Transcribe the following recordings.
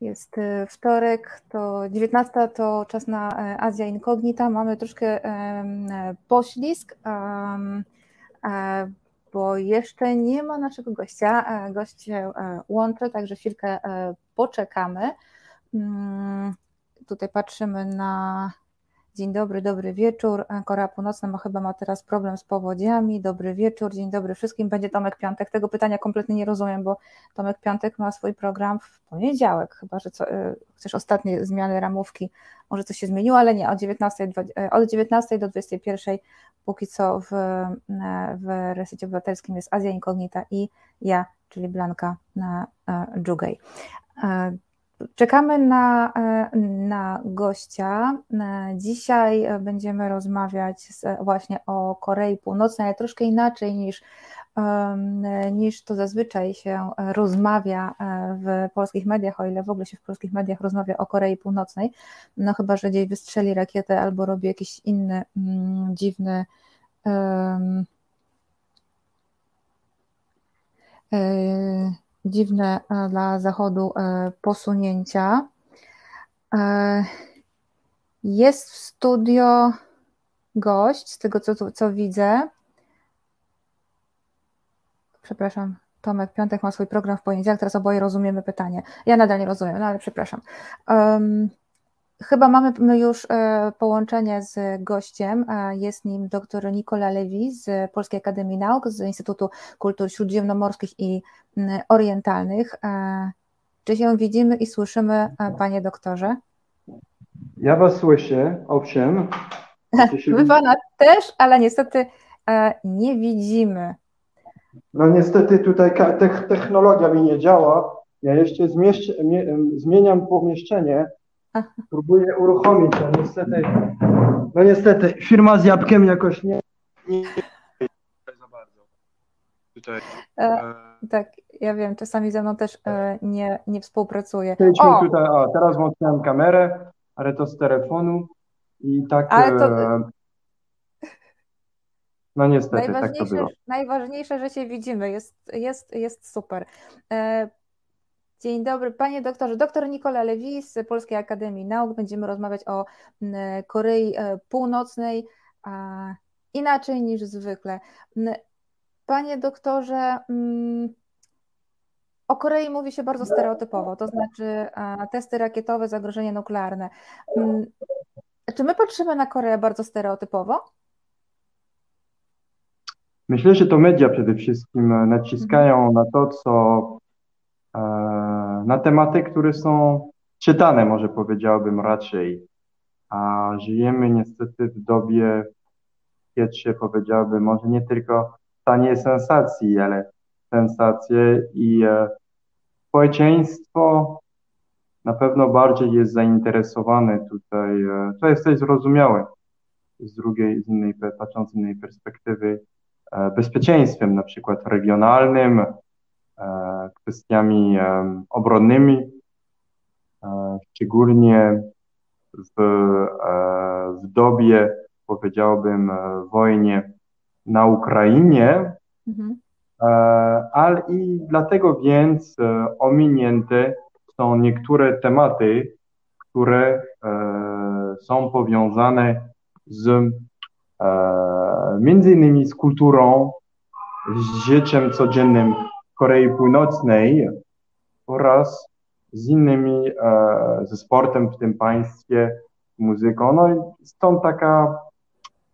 Jest y, wtorek, to 19 to czas na e, Azja Incognita. Mamy troszkę poślizg, e, bo jeszcze nie ma naszego gościa. E, gość się łączy, także chwilkę poczekamy. Mm, tutaj patrzymy na Dzień dobry, dobry wieczór. Korea Północna ma chyba ma teraz problem z powodziami. Dobry wieczór, dzień dobry wszystkim. Będzie Tomek Piątek. Tego pytania kompletnie nie rozumiem, bo Tomek Piątek ma swój program w poniedziałek, chyba że co, y, chcesz ostatnie zmiany ramówki. Może coś się zmieniło, ale nie, od 19, y, od 19 do 21 póki co w, y, w obywatelskim jest Azja Inkognita i ja, czyli Blanka Dżugej. Czekamy na, e, na gościa. E, dzisiaj będziemy rozmawiać z, właśnie o Korei Północnej, ale troszkę inaczej niż, niż to zazwyczaj się rozmawia e, w polskich mediach, o ile w ogóle się w polskich mediach rozmawia o Korei Północnej. No chyba, że gdzieś wystrzeli rakietę albo robi jakiś inny mm, dziwny. Um, dziwne e, dla Zachodu e, posunięcia. E, jest w studio gość, z tego co, co widzę. Przepraszam, Tomek Piątek ma swój program w poniedziałek, teraz oboje rozumiemy pytanie. Ja nadal nie rozumiem, no ale przepraszam. Um, Chyba mamy już e, połączenie z gościem. Jest nim dr Nikola Lewi z Polskiej Akademii Nauk, z Instytutu Kultur Śródziemnomorskich i Orientalnych. Czy się widzimy i słyszymy, e, panie doktorze? Ja was słyszę, owszem. My pana też, ale niestety e, nie widzimy. No niestety tutaj technologia mi nie działa. Ja jeszcze zmieniam pomieszczenie Próbuję uruchomić, a niestety, no niestety, firma z jabłkiem jakoś nie, nie za bardzo. Tutaj. E, e, tak, ja wiem, czasami ze mną też e, nie, nie współpracuje. Przejdźmy o! tutaj, a teraz włączyłem kamerę, ale to z telefonu i tak... Ale to... E, no niestety, tak to było. Najważniejsze, że się widzimy, jest, jest, jest super. E, Dzień dobry, panie doktorze. Doktor Nikola Lewi z Polskiej Akademii Nauk. Będziemy rozmawiać o Korei e, Północnej inaczej niż zwykle. Panie doktorze, o Korei mówi się bardzo stereotypowo, to znaczy testy rakietowe, zagrożenie nuklearne. Czy my patrzymy na Koreę bardzo stereotypowo? Myślę, że to media przede wszystkim naciskają na to, co na tematy, które są czytane, może powiedziałbym raczej. A żyjemy niestety w dobie, kiedy powiedziałbym, może nie tylko stanie sensacji, ale sensacje i e, społeczeństwo na pewno bardziej jest zainteresowane tutaj, e, to jest zrozumiałe z drugiej, z innej, patrząc z innej perspektywy, e, bezpieczeństwem na przykład regionalnym, kwestiami e, obronnymi, e, szczególnie w, w dobie, powiedziałbym, wojnie na Ukrainie, mhm. ale i dlatego więc ominięte są niektóre tematy, które są powiązane z między innymi z kulturą, z życiem codziennym Korei Północnej oraz z innymi, e, ze sportem w tym państwie, muzyką. No i stąd taka,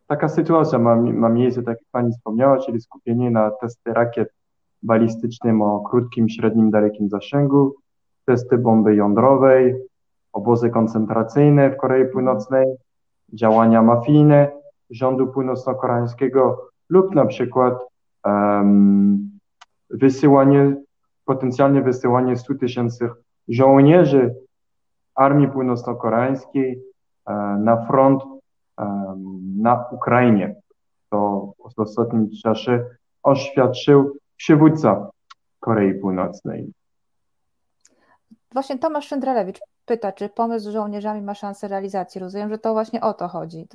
taka sytuacja ma, ma miejsce, tak jak Pani wspomniała, czyli skupienie na testy rakiet balistycznym o krótkim, średnim, dalekim zasięgu, testy bomby jądrowej, obozy koncentracyjne w Korei Północnej, działania mafijne rządu północno-koreańskiego lub na przykład um, wysyłanie, potencjalnie wysyłanie 100 tysięcy żołnierzy Armii Północno-Koreańskiej e, na front e, na Ukrainie. To w ostatnim czasie oświadczył przywódca Korei Północnej. Właśnie Tomasz Szyndralewicz pyta, czy pomysł z żołnierzami ma szansę realizacji. Rozumiem, że to właśnie o to chodzi.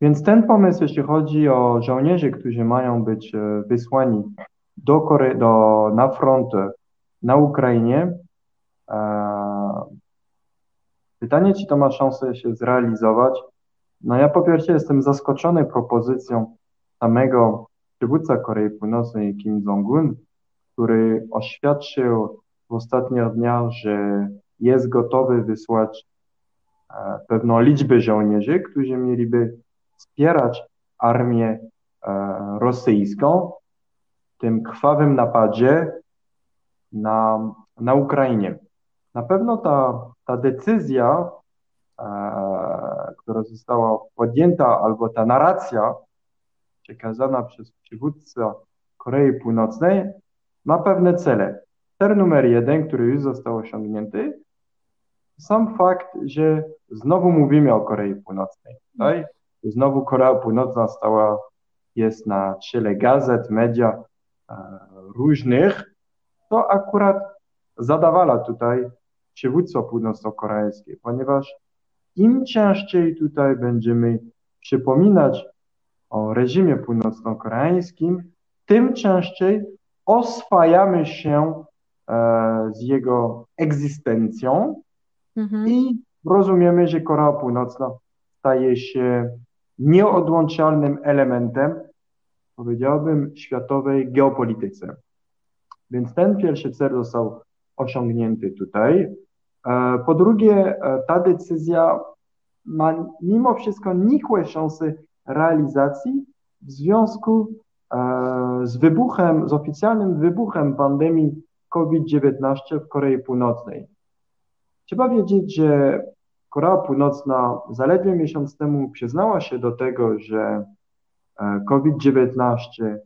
Więc ten pomysł, jeśli chodzi o żołnierzy, którzy mają być e, wysłani do Kore do, na front na Ukrainie, e, Pytanie, czy to ma szansę się zrealizować? No ja po pierwsze jestem zaskoczony propozycją samego przywódca Korei Północnej Kim Jong-un, który oświadczył w ostatnich dniach, że jest gotowy wysłać e, pewną liczbę żołnierzy, którzy mieliby wspierać armię e, rosyjską tym krwawym napadzie na, na Ukrainie. Na pewno ta, ta decyzja, e, która została podjęta, albo ta narracja przekazana przez przywódcę Korei Północnej, ma pewne cele. Cel numer jeden, który już został osiągnięty, sam fakt, że znowu mówimy o Korei Północnej. Tak? Znowu Korea Północna stała, jest na czele gazet, media różnych, to akurat zadawala tutaj przywództwo północno-koreańskie, ponieważ im częściej tutaj będziemy przypominać o reżimie północno-koreańskim, tym częściej oswajamy się e, z jego egzystencją mhm. i rozumiemy, że Korea Północna staje się nieodłączalnym elementem, powiedziałbym, światowej geopolityce. Więc ten pierwszy cel został osiągnięty tutaj. E, po drugie, e, ta decyzja ma mimo wszystko nikłe szanse realizacji w związku e, z wybuchem, z oficjalnym wybuchem pandemii COVID-19 w Korei Północnej. Trzeba wiedzieć, że Korea Północna zaledwie miesiąc temu przyznała się do tego, że COVID-19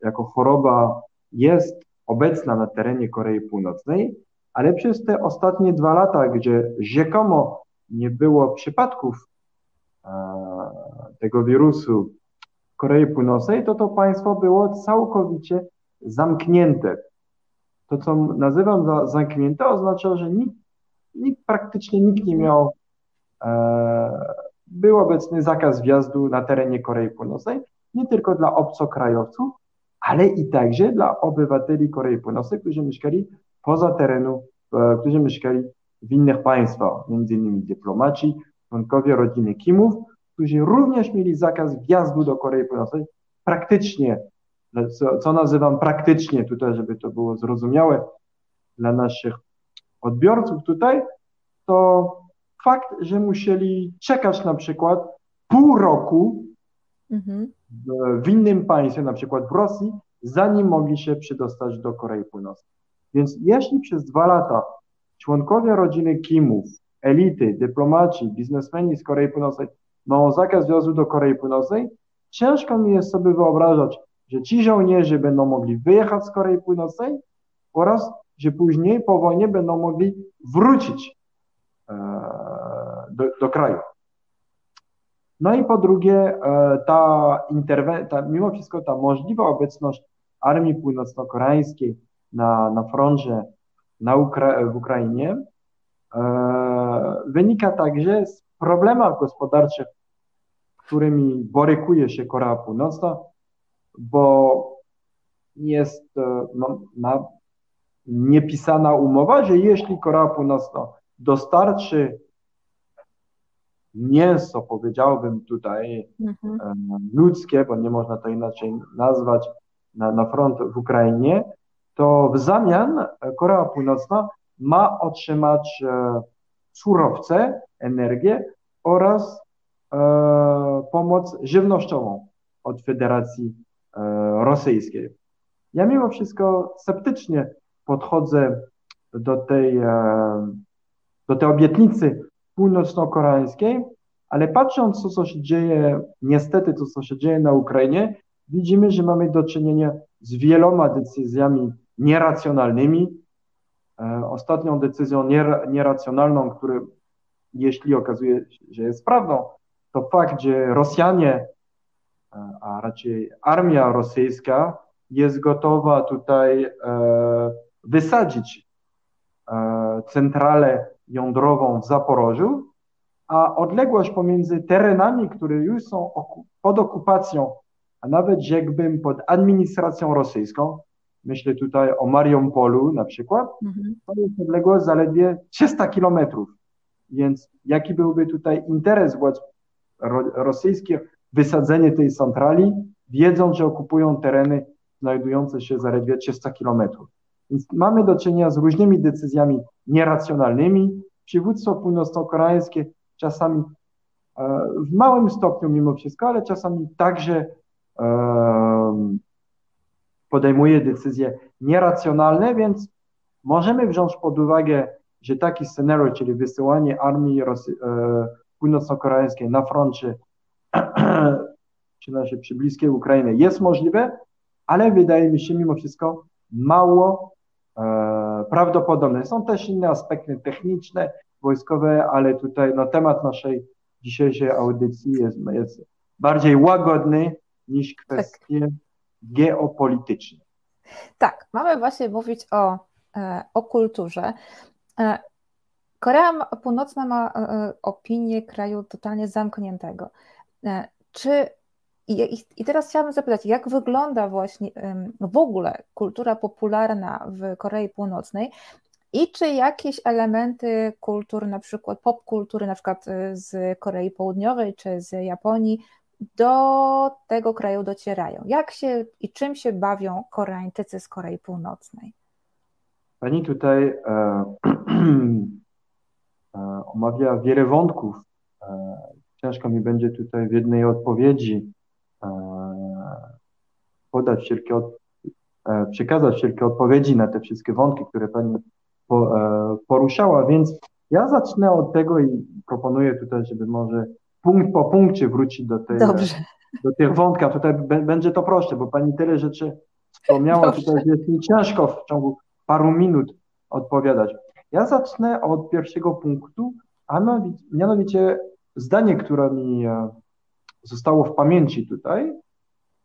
jako choroba jest obecna na terenie Korei Północnej, ale przez te ostatnie dwa lata, gdzie rzekomo nie było przypadków e, tego wirusu w Korei Północnej, to to państwo było całkowicie zamknięte. To, co nazywam za zamknięte, oznacza, że nikt, nikt praktycznie nikt nie miał, e, był obecny zakaz wjazdu na terenie Korei Północnej, nie tylko dla obcokrajowców, ale i także dla obywateli Korei Północnej, którzy mieszkali poza terenu, e, którzy mieszkali w innych państwach, między innymi dyplomaci, członkowie rodziny Kimów, którzy również mieli zakaz wjazdu do Korei Północnej. Praktycznie, co, co nazywam praktycznie tutaj, żeby to było zrozumiałe dla naszych odbiorców tutaj, to fakt, że musieli czekać na przykład pół roku mhm w innym państwie, na przykład w Rosji, zanim mogli się przydostać do Korei Północnej. Więc jeśli przez dwa lata członkowie rodziny Kimów, elity, dyplomaci, biznesmeni z Korei Północnej mają zakaz wjazdu do Korei Północnej, ciężko mi jest sobie wyobrażać, że ci żołnierze będą mogli wyjechać z Korei Północnej oraz, że później po wojnie będą mogli wrócić do, do kraju. No i po drugie, e, ta interwencja, mimo wszystko ta możliwa obecność armii północno-koreańskiej na, na froncie na Ukra w Ukrainie e, wynika także z problemów gospodarczych, którymi borykuje się Korea Północna, bo jest e, no, na, niepisana umowa, że jeśli Korea Północna dostarczy mięso, powiedziałbym tutaj, mhm. ludzkie, bo nie można to inaczej nazwać, na, na front w Ukrainie, to w zamian Korea Północna ma otrzymać e, surowce, energię oraz e, pomoc żywnościową od Federacji e, Rosyjskiej. Ja mimo wszystko sceptycznie podchodzę do tej, e, do tej obietnicy północno-koreańskiej, ale patrząc, co, co się dzieje, niestety, to, co się dzieje na Ukrainie, widzimy, że mamy do czynienia z wieloma decyzjami nieracjonalnymi. E, ostatnią decyzją nieracjonalną, która, jeśli okazuje się, że jest prawdą, to fakt, że Rosjanie, e, a raczej armia rosyjska jest gotowa tutaj e, wysadzić centralę jądrową w Zaporożu, a odległość pomiędzy terenami, które już są pod okupacją, a nawet rzekłbym pod administracją rosyjską, myślę tutaj o Mariumpolu na przykład, mhm. to jest odległość zaledwie 300 kilometrów. Więc jaki byłby tutaj interes władz rosyjskich wysadzenie tej centrali, wiedząc, że okupują tereny znajdujące się zaledwie 300 kilometrów. Więc mamy do czynienia z różnymi decyzjami nieracjonalnymi. Przywództwo północno-koreańskie czasami e, w małym stopniu mimo wszystko, ale czasami także e, podejmuje decyzje nieracjonalne, więc możemy wziąć pod uwagę, że taki scenariusz, czyli wysyłanie armii Rosy, e, północno-koreańskiej na froncie czy naszej przybliskiej Ukrainy jest możliwe, ale wydaje mi się mimo wszystko mało prawdopodobne. Są też inne aspekty techniczne, wojskowe, ale tutaj no, temat naszej dzisiejszej audycji jest, jest bardziej łagodny niż kwestie tak. geopolityczne. Tak, mamy właśnie mówić o, e, o kulturze. E, Korea Północna ma e, opinię kraju totalnie zamkniętego. Czy i, I teraz chciałabym zapytać, jak wygląda właśnie w ogóle kultura popularna w Korei Północnej i czy jakieś elementy kultur, na przykład popkultury, na przykład y, z Korei Południowej czy z Japonii, do tego kraju docierają? Jak się i czym się bawią Koreańczycy z Korei Północnej? Pani tutaj e, e, omawia wiele wątków. E, ciężko mi będzie tutaj w jednej odpowiedzi podać wszelkie, od, e, przekazać wszelkie odpowiedzi na te wszystkie wątki, które Pani po, e, poruszała, więc ja zacznę od tego i proponuję tutaj, żeby może punkt po punkcie wrócić do, tej, Dobrze. do tych wątków. Tutaj będzie to proste, bo Pani tyle rzeczy wspomniała, Dobrze. tutaj jest mi ciężko w ciągu paru minut odpowiadać. Ja zacznę od pierwszego punktu, a mianowicie zdanie, które mi zostało w pamięci tutaj,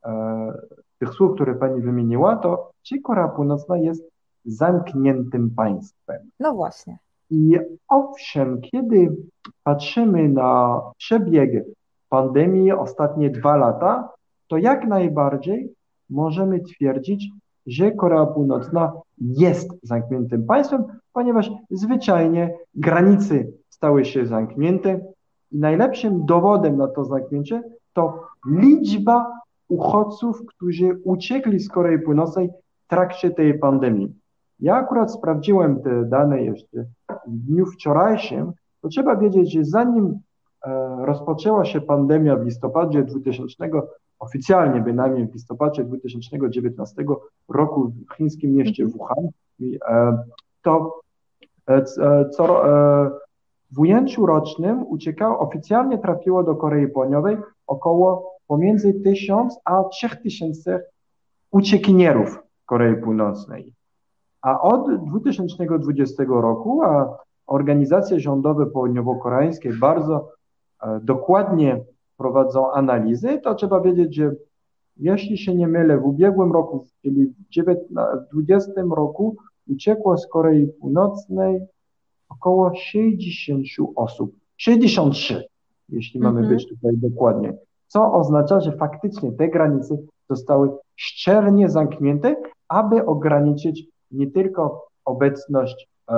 e, tych słów, które pani wymieniła, to czy Korea Północna jest zamkniętym państwem? No właśnie. I owszem, kiedy patrzymy na przebieg pandemii ostatnie dwa lata, to jak najbardziej możemy twierdzić, że Korea Północna jest zamkniętym państwem, ponieważ zwyczajnie granice stały się zamknięte, i najlepszym dowodem na to zamknięcie to liczba uchodźców, którzy uciekli z Korei Północnej w trakcie tej pandemii. Ja akurat sprawdziłem te dane jeszcze w dniu wczorajszym, to trzeba wiedzieć, że zanim e, rozpoczęła się pandemia w listopadzie 2000, oficjalnie bynajmniej w listopadzie 2019 roku w chińskim mieście Wuhan, e, to e, co, w ujęciu rocznym uciekało, oficjalnie trafiło do Korei Południowej około pomiędzy 1000 a 3000 uciekinierów Korei Północnej. A od 2020 roku a organizacje rządowe południowo-koreańskie bardzo e, dokładnie prowadzą analizy, to trzeba wiedzieć, że jeśli się nie mylę, w ubiegłym roku, czyli w 2020 roku uciekło z Korei Północnej około 60 osób. 63, jeśli mamy mhm. być tutaj dokładnie. Co oznacza, że faktycznie te granice zostały szczernie zamknięte, aby ograniczyć nie tylko obecność e,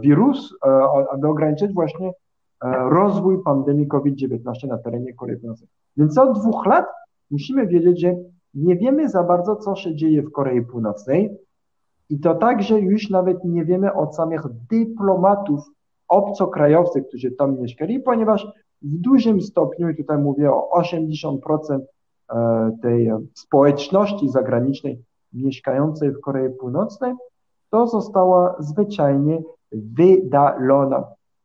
wirus, e, aby ograniczyć właśnie e, rozwój pandemii COVID-19 na terenie Korei Północnej. Więc od dwóch lat musimy wiedzieć, że nie wiemy za bardzo, co się dzieje w Korei Północnej. I to także już nawet nie wiemy od samych dyplomatów, obcokrajowców, którzy tam mieszkali, ponieważ w dużym stopniu, i tutaj mówię o 80% e, tej społeczności zagranicznej mieszkającej w Korei Północnej, to została zwyczajnie wydalona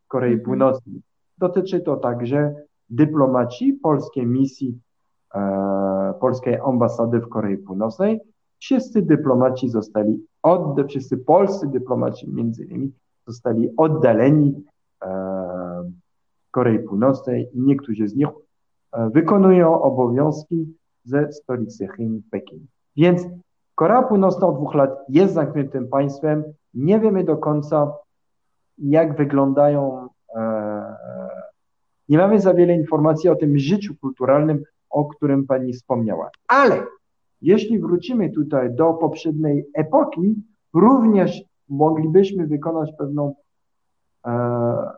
w Korei mhm. Północnej. Dotyczy to także dyplomaci polskiej misji, e, polskiej ambasady w Korei Północnej. Wszyscy dyplomaci zostali od, wszyscy polscy dyplomaci między innymi zostali oddaleni e, Korei Północnej i niektórzy z nich e, wykonują obowiązki ze stolicy Chin, Pekin. Więc Korea Północna od dwóch lat jest zamkniętym państwem. Nie wiemy do końca, jak wyglądają, e, nie mamy za wiele informacji o tym życiu kulturalnym, o którym Pani wspomniała. Ale jeśli wrócimy tutaj do poprzedniej epoki, również moglibyśmy wykonać pewną, e,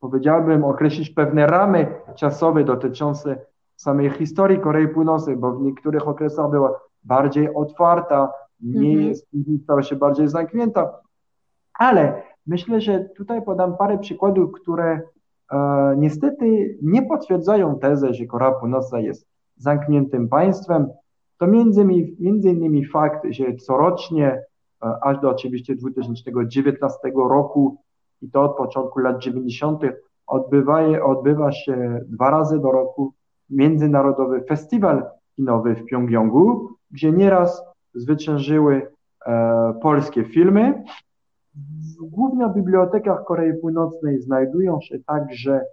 powiedziałbym, określić pewne ramy czasowe dotyczące samej historii Korei Północnej, bo w niektórych okresach była bardziej otwarta, nie jest, stała się bardziej zamknięta, ale myślę, że tutaj podam parę przykładów, które e, niestety nie potwierdzają tezę, że Korea Północna jest zamkniętym państwem. To między, między innymi fakt, że corocznie, e, aż do oczywiście 2019 roku i to od początku lat 90. Odbywa, odbywa się dwa razy do roku Międzynarodowy Festiwal Kinowy w Pjongjangu, gdzie nieraz zwyciężyły e, polskie filmy. W bibliotekach Korei Północnej znajdują się także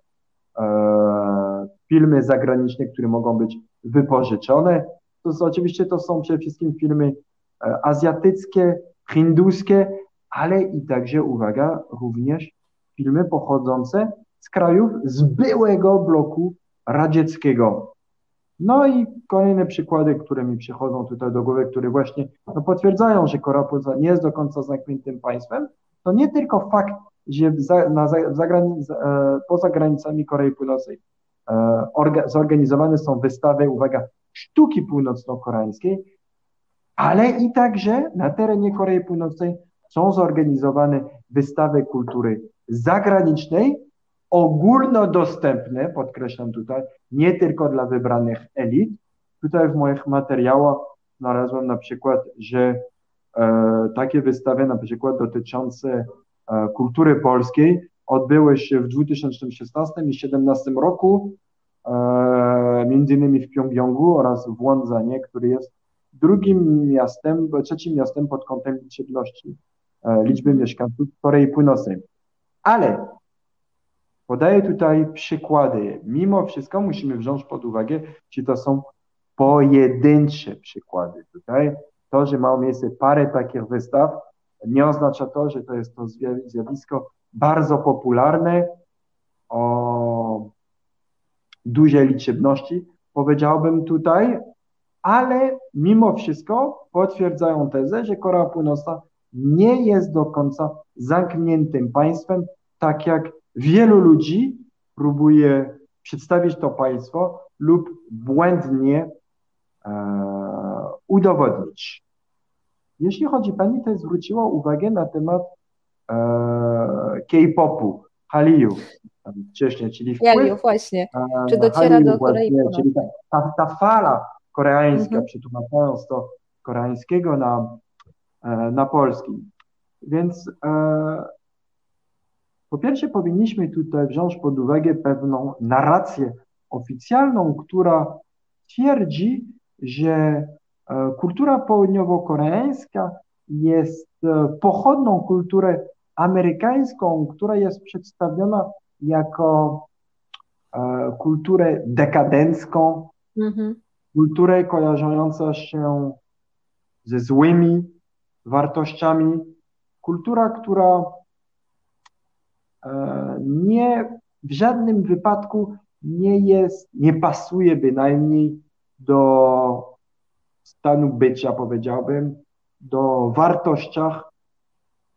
e, filmy zagraniczne, które mogą być wypożyczone. To są, oczywiście to są przede wszystkim filmy e, azjatyckie, hinduskie, ale i także, uwaga, również filmy pochodzące z krajów z byłego bloku radzieckiego. No i kolejne przykłady, które mi przychodzą tutaj do głowy, które właśnie no, potwierdzają, że Północna nie jest do końca zamkniętym państwem, to nie tylko fakt, że za, na, w zagranic, e, poza granicami Korei Północnej orga, zorganizowane są wystawy, uwaga, sztuki północno-koreańskiej, ale i także na terenie Korei Północnej są zorganizowane wystawy kultury zagranicznej, ogólnodostępne, podkreślam tutaj, nie tylko dla wybranych elit. Tutaj w moich materiałach znalazłem na przykład, że e, takie wystawy na przykład dotyczące e, kultury polskiej odbyły się w 2016 i 2017 roku, e, między innymi w Pjongjangu oraz w Łądzanie, który jest drugim miastem, trzecim miastem pod kątem liczebności, e, liczby mieszkańców Korei Północnej. Ale Podaję tutaj przykłady. Mimo wszystko musimy wziąć pod uwagę, czy to są pojedyncze przykłady. Tutaj to, że ma miejsce parę takich wystaw, nie oznacza to, że to jest to zjawisko bardzo popularne, o dużej liczebności, powiedziałbym tutaj, ale mimo wszystko potwierdzają tezę, że Korea Północna nie jest do końca zamkniętym państwem, tak jak Wielu ludzi próbuje przedstawić to państwo lub błędnie e, udowodnić. Jeśli chodzi, Pani też zwróciła uwagę na temat e, K-popu, Hallyu wcześniej, czyli wpływ, Hallyu, właśnie. E, Czy dociera Hallyu, do Korei właśnie, Czyli ta, ta, fala koreańska, mhm. przetłumaczając to koreańskiego na, e, na polski. Więc e, po pierwsze, powinniśmy tutaj wziąć pod uwagę pewną narrację oficjalną, która twierdzi, że kultura południowo-koreańska jest e, pochodną kulturę amerykańską, która jest przedstawiona jako e, kulturę dekadencką, mhm. kulturę kojarzącą się ze złymi wartościami, kultura, która E, nie w żadnym wypadku nie jest, nie pasuje bynajmniej do stanu bycia, powiedziałbym, do wartościach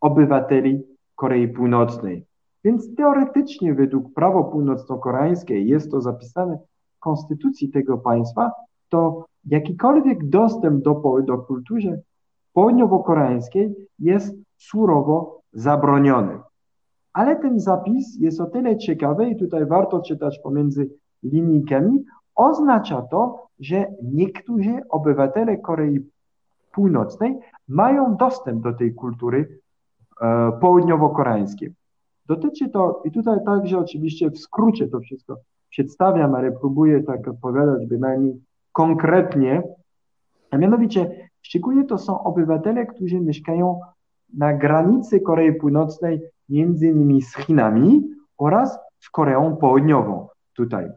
obywateli Korei Północnej. Więc teoretycznie według prawa północno-koreańskie jest to zapisane w konstytucji tego państwa, to jakikolwiek dostęp do, do kultury południowo-koreańskiej jest surowo zabroniony. Ale ten zapis jest o tyle ciekawy i tutaj warto czytać pomiędzy linijkami, oznacza to, że niektórzy obywatele Korei Północnej mają dostęp do tej kultury e, południowo-koreańskiej. Dotyczy to, i tutaj także oczywiście w skrócie to wszystko przedstawiam, ale próbuję tak odpowiadać bynajmniej konkretnie, a mianowicie szczególnie to są obywatele, którzy mieszkają na granicy Korei Północnej między innymi z Chinami oraz z Koreą Południową tutaj.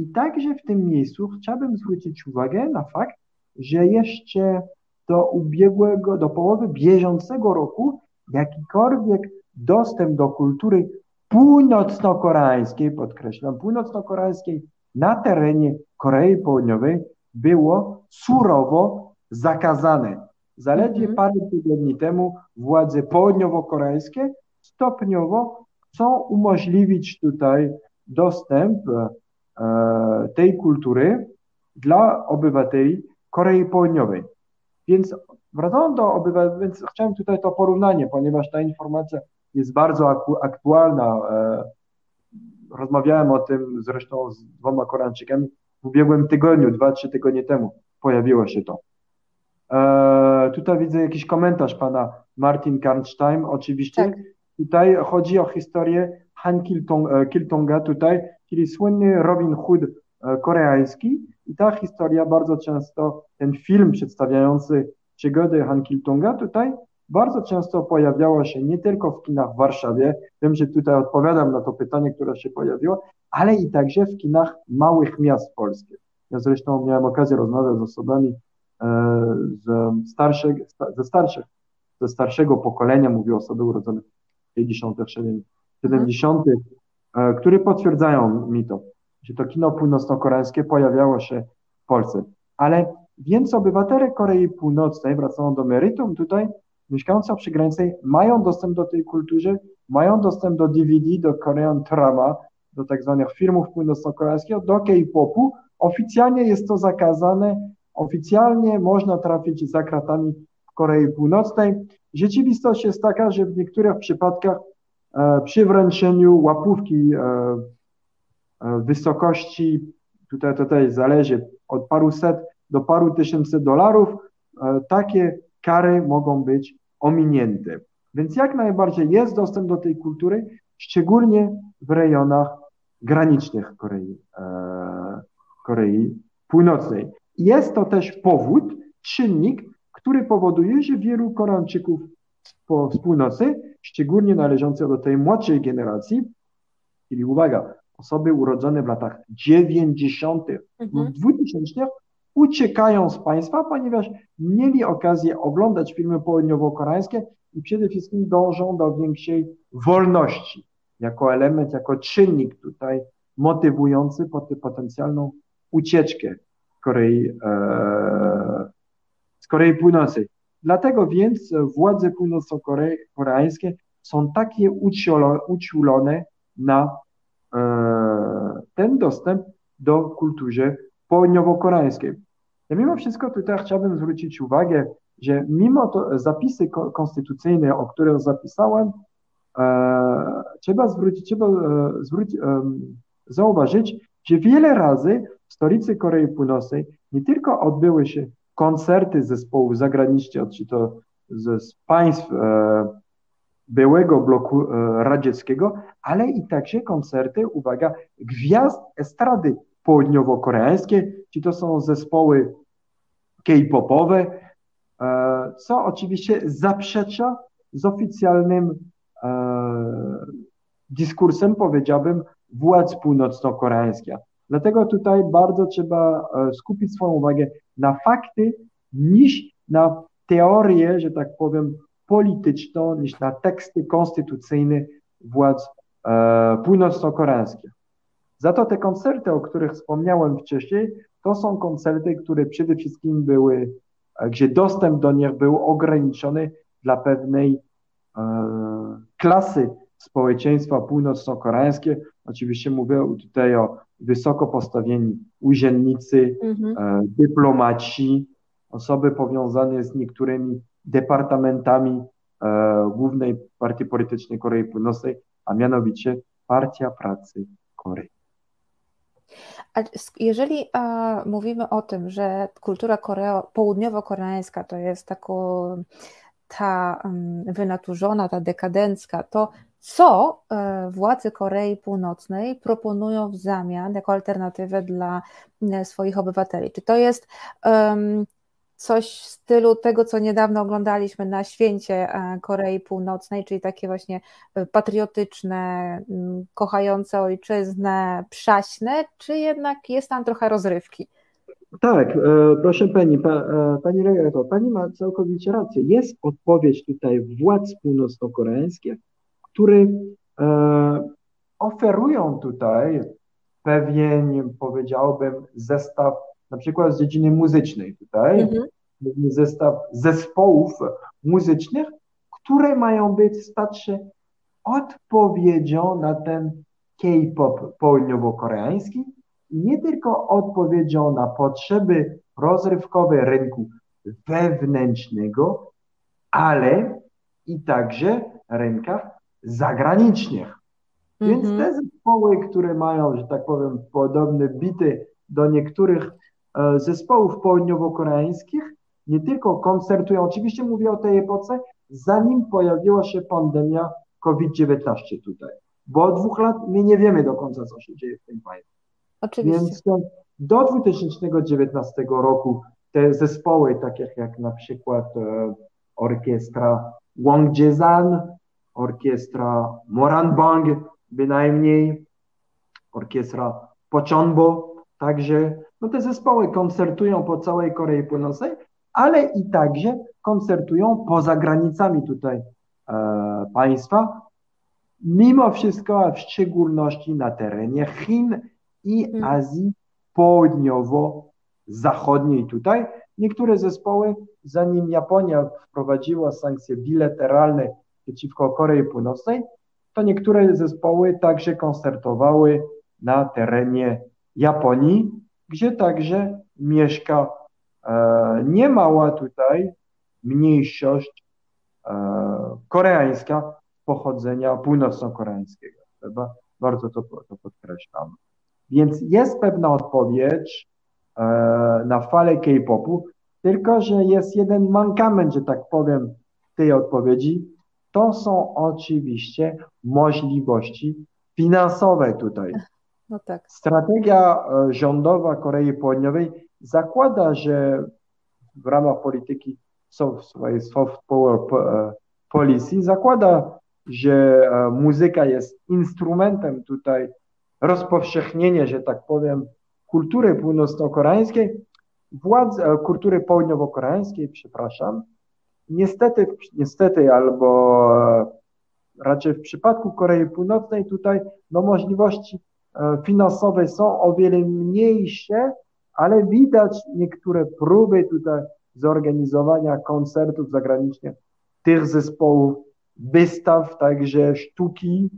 I także w tym miejscu chciałbym zwrócić uwagę na fakt, że jeszcze do ubiegłego, do połowy bieżącego roku jakikolwiek dostęp do kultury północno-koreańskiej, podkreślam, północno-koreańskiej na terenie Korei Południowej było surowo zakazane. Zaledwie -hmm. parę tygodni temu władze południowo-koreańskie stopniowo chcą umożliwić tutaj dostęp e, tej kultury dla obywateli Korei Południowej. Więc wracając do obywateli, więc chciałem tutaj to porównanie, ponieważ ta informacja jest bardzo aktualna. E, rozmawiałem o tym zresztą z dwoma Koreańczykami w ubiegłym tygodniu, dwa, trzy tygodnie temu pojawiło się to. E, tutaj widzę jakiś komentarz pana Martin Karnstein, oczywiście. Tak. Tutaj chodzi o historię Han Kiltong, Kiltonga tutaj, czyli słynny Robin Hood koreański. I ta historia bardzo często, ten film przedstawiający przygody Han Kiltonga tutaj bardzo często pojawiała się nie tylko w kinach w Warszawie, wiem, że tutaj odpowiadam na to pytanie, które się pojawiło, ale i także w kinach małych miast polskich. Ja zresztą miałem okazję rozmawiać z osobami e, z starszych, ze starszych, ze starszego pokolenia, mówię osoby urodzone w 50., 70., mhm. Które potwierdzają mi to, że to kino północno-koreańskie pojawiało się w Polsce. Ale więc obywatele Korei Północnej, wracając do meritum tutaj, mieszkający przy granicy mają dostęp do tej kultury, mają dostęp do DVD, do Korean Drama, do tak zwanych filmów północno-koreańskich, do K-popu. Oficjalnie jest to zakazane, oficjalnie można trafić za kratami w Korei Północnej. Rzeczywistość jest taka, że w niektórych przypadkach e, przy wręczeniu łapówki e, e, wysokości, tutaj, tutaj zależy od paru set do paru tysięcy dolarów, e, takie kary mogą być ominięte. Więc jak najbardziej jest dostęp do tej kultury, szczególnie w rejonach granicznych Korei, e, Korei Północnej. Jest to też powód, czynnik, który powoduje, że wielu Koreańczyków z północy, szczególnie należących do tej młodszej generacji, czyli uwaga, osoby urodzone w latach 90., mhm. 2000 uciekają z państwa, ponieważ mieli okazję oglądać filmy południowo-koreańskie i przede wszystkim dążą do większej wolności jako element, jako czynnik tutaj motywujący potencjalną ucieczkę Korei, e, z Korei Północnej. Dlatego więc władze północno-koreańskie są takie uciulone na e, ten dostęp do kultury południowo-koreańskiej. Ja mimo wszystko tutaj chciałbym zwrócić uwagę, że mimo to zapisy konstytucyjne, o których zapisałem, e, trzeba zwrócić, trzeba e, zwrócić, e, zauważyć, że wiele razy w stolicy Korei Północnej nie tylko odbyły się koncerty zespołów zagranicznych, czy to z państw e, byłego bloku e, radzieckiego, ale i także koncerty, uwaga, gwiazd estrady południowo-koreańskie, czy to są zespoły K-popowe, e, co oczywiście zaprzecza z oficjalnym e, dyskursem, powiedziałbym, władz północno-koreańskich. Dlatego tutaj bardzo trzeba e, skupić swoją uwagę na fakty niż na teorię, że tak powiem, polityczną, niż na teksty konstytucyjne władz północno-koreańskich. Za to te koncerty, o których wspomniałem wcześniej, to są koncerty, które przede wszystkim były, e, gdzie dostęp do nich był ograniczony dla pewnej e, klasy społeczeństwa północno-koreańskie. Oczywiście mówię tutaj o wysoko postawieni urzędnicy, mhm. e, dyplomaci, osoby powiązane z niektórymi departamentami e, głównej partii politycznej Korei Północnej, a mianowicie Partia Pracy Korei. A jeżeli a, mówimy o tym, że kultura koreo, południowo-koreańska to jest taką ta um, wynaturzona, ta dekadencka, to co e, władze Korei Północnej proponują w zamian jako alternatywę dla e, swoich obywateli? Czy to jest um, coś w stylu tego, co niedawno oglądaliśmy na święcie e, Korei Północnej, czyli takie właśnie patriotyczne, kochające ojczyznę, przaśne, czy jednak jest tam trochę rozrywki? Tak, proszę pani, pa, pani redaktor, pani ma całkowicie rację. Jest odpowiedź tutaj władz północno-koreańskich, które oferują tutaj pewien, powiedziałbym, zestaw na przykład z dziedziny muzycznej tutaj, mhm. zestaw zespołów muzycznych, które mają być stać się odpowiedzią na ten K-pop południowo-koreański i nie tylko odpowiedzią na potrzeby rozrywkowe rynku wewnętrznego, ale i także rynkach zagranicznych. Więc -hmm. te zespoły, które mają, że tak powiem, podobne bity do niektórych e, zespołów południowo-koreańskich, nie tylko koncertują, oczywiście mówię o tej epoce, zanim pojawiła się pandemia COVID-19 tutaj. Bo od dwóch lat my nie wiemy do końca, co się dzieje w tym państwie. Oczywiście. Więc do 2019 roku te zespoły, takie jak na przykład e, orkiestra Wangjiezan, orkiestra Moranbang bynajmniej, orkiestra Pochonbo, także no te zespoły koncertują po całej Korei Północnej, ale i także koncertują poza granicami tutaj e, państwa, mimo wszystko, a w szczególności na terenie Chin i hmm. Azji Południowo-Zachodniej tutaj. Niektóre zespoły, zanim Japonia wprowadziła sankcje bilateralne przeciwko Korei Północnej, to niektóre zespoły także koncertowały na terenie Japonii, gdzie także mieszka e, niemała tutaj mniejszość e, koreańska pochodzenia północno-koreańskiego. Chyba bardzo to, to podkreślam. Więc jest pewna odpowiedź e, na falę K-popu, tylko że jest jeden mankament, że tak powiem, tej odpowiedzi. To są oczywiście możliwości finansowe tutaj. No tak. Strategia e, rządowa Korei Południowej zakłada, że w ramach polityki swojej soft power e, policy zakłada, że muzyka jest instrumentem tutaj rozpowszechnienie, że tak powiem, kultury północno-koreańskiej, władz, e, kultury południowo-koreańskiej, przepraszam, niestety, niestety albo raczej w przypadku Korei Północnej tutaj no, możliwości e, finansowe są o wiele mniejsze, ale widać niektóre próby tutaj zorganizowania koncertów zagranicznych tych zespołów, wystaw, także sztuki,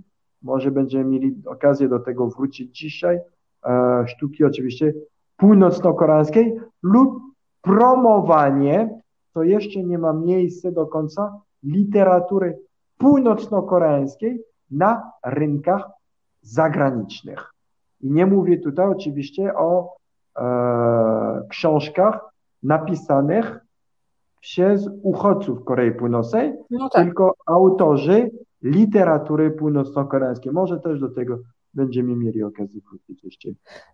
może będziemy mieli okazję do tego wrócić dzisiaj, e, sztuki oczywiście północno-koreańskiej lub promowanie, to jeszcze nie ma miejsca do końca, literatury północno-koreańskiej na rynkach zagranicznych. I nie mówię tutaj oczywiście o e, książkach napisanych przez uchodźców Korei Północnej, no tak. tylko autorzy literatury północno-koreańskiej. Może też do tego będziemy mieli okazję wrócić jeszcze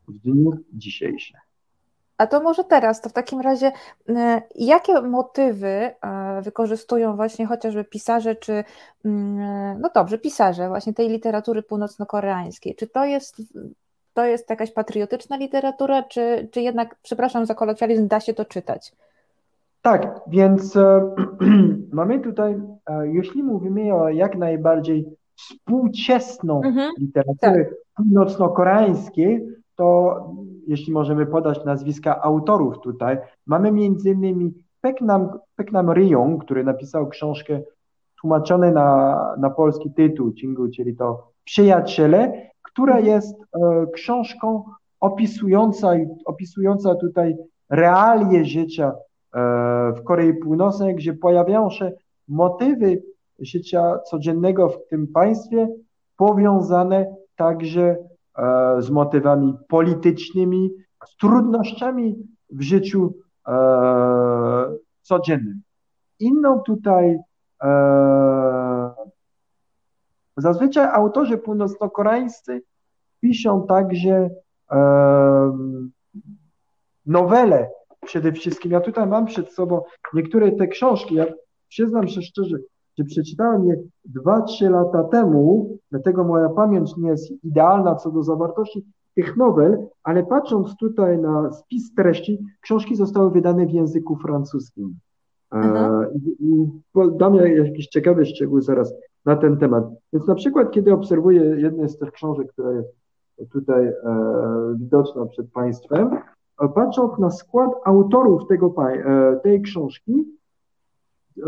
w dniu dzisiejszym. A to może teraz, to w takim razie, e, jakie motywy e, wykorzystują właśnie chociażby pisarze, czy, mm, e, no dobrze, pisarze właśnie tej literatury północno-koreańskiej? Czy to jest, to jest jakaś patriotyczna literatura, czy, czy jednak, przepraszam za kolokwializm, da się to czytać? Tak, więc mamy tutaj, jeśli mówimy o jak najbardziej współczesną mhm, literaturę tak. północno-koreańskiej, to jeśli możemy podać nazwiska autorów tutaj, mamy między innymi Peknam, Peknam Ryong, który napisał książkę tłumaczone na, na polski tytuł, czyli to Przyjaciele, która mhm. jest e, książką opisująca, opisująca tutaj realie życia E, w Korei Północnej, gdzie pojawiają się motywy życia codziennego w tym państwie, powiązane także z motywami politycznymi, z trudnościami w życiu e, codziennym. Inną tutaj zazwyczaj autorzy północno-koreańscy piszą także nowele przede wszystkim. Ja tutaj mam przed sobą niektóre te książki. Ja przyznam się szczerze, że przeczytałem je 2-3 lata temu, dlatego moja pamięć nie jest idealna co do zawartości tych nowel, ale patrząc tutaj na spis treści, książki zostały wydane w języku francuskim. E, I, i dam jakiś ciekawy szczegół zaraz na ten temat. Więc na przykład, kiedy obserwuję jedną z tych książek, która jest tutaj e, widoczna przed Państwem, patrząc na skład autorów tego, tej książki,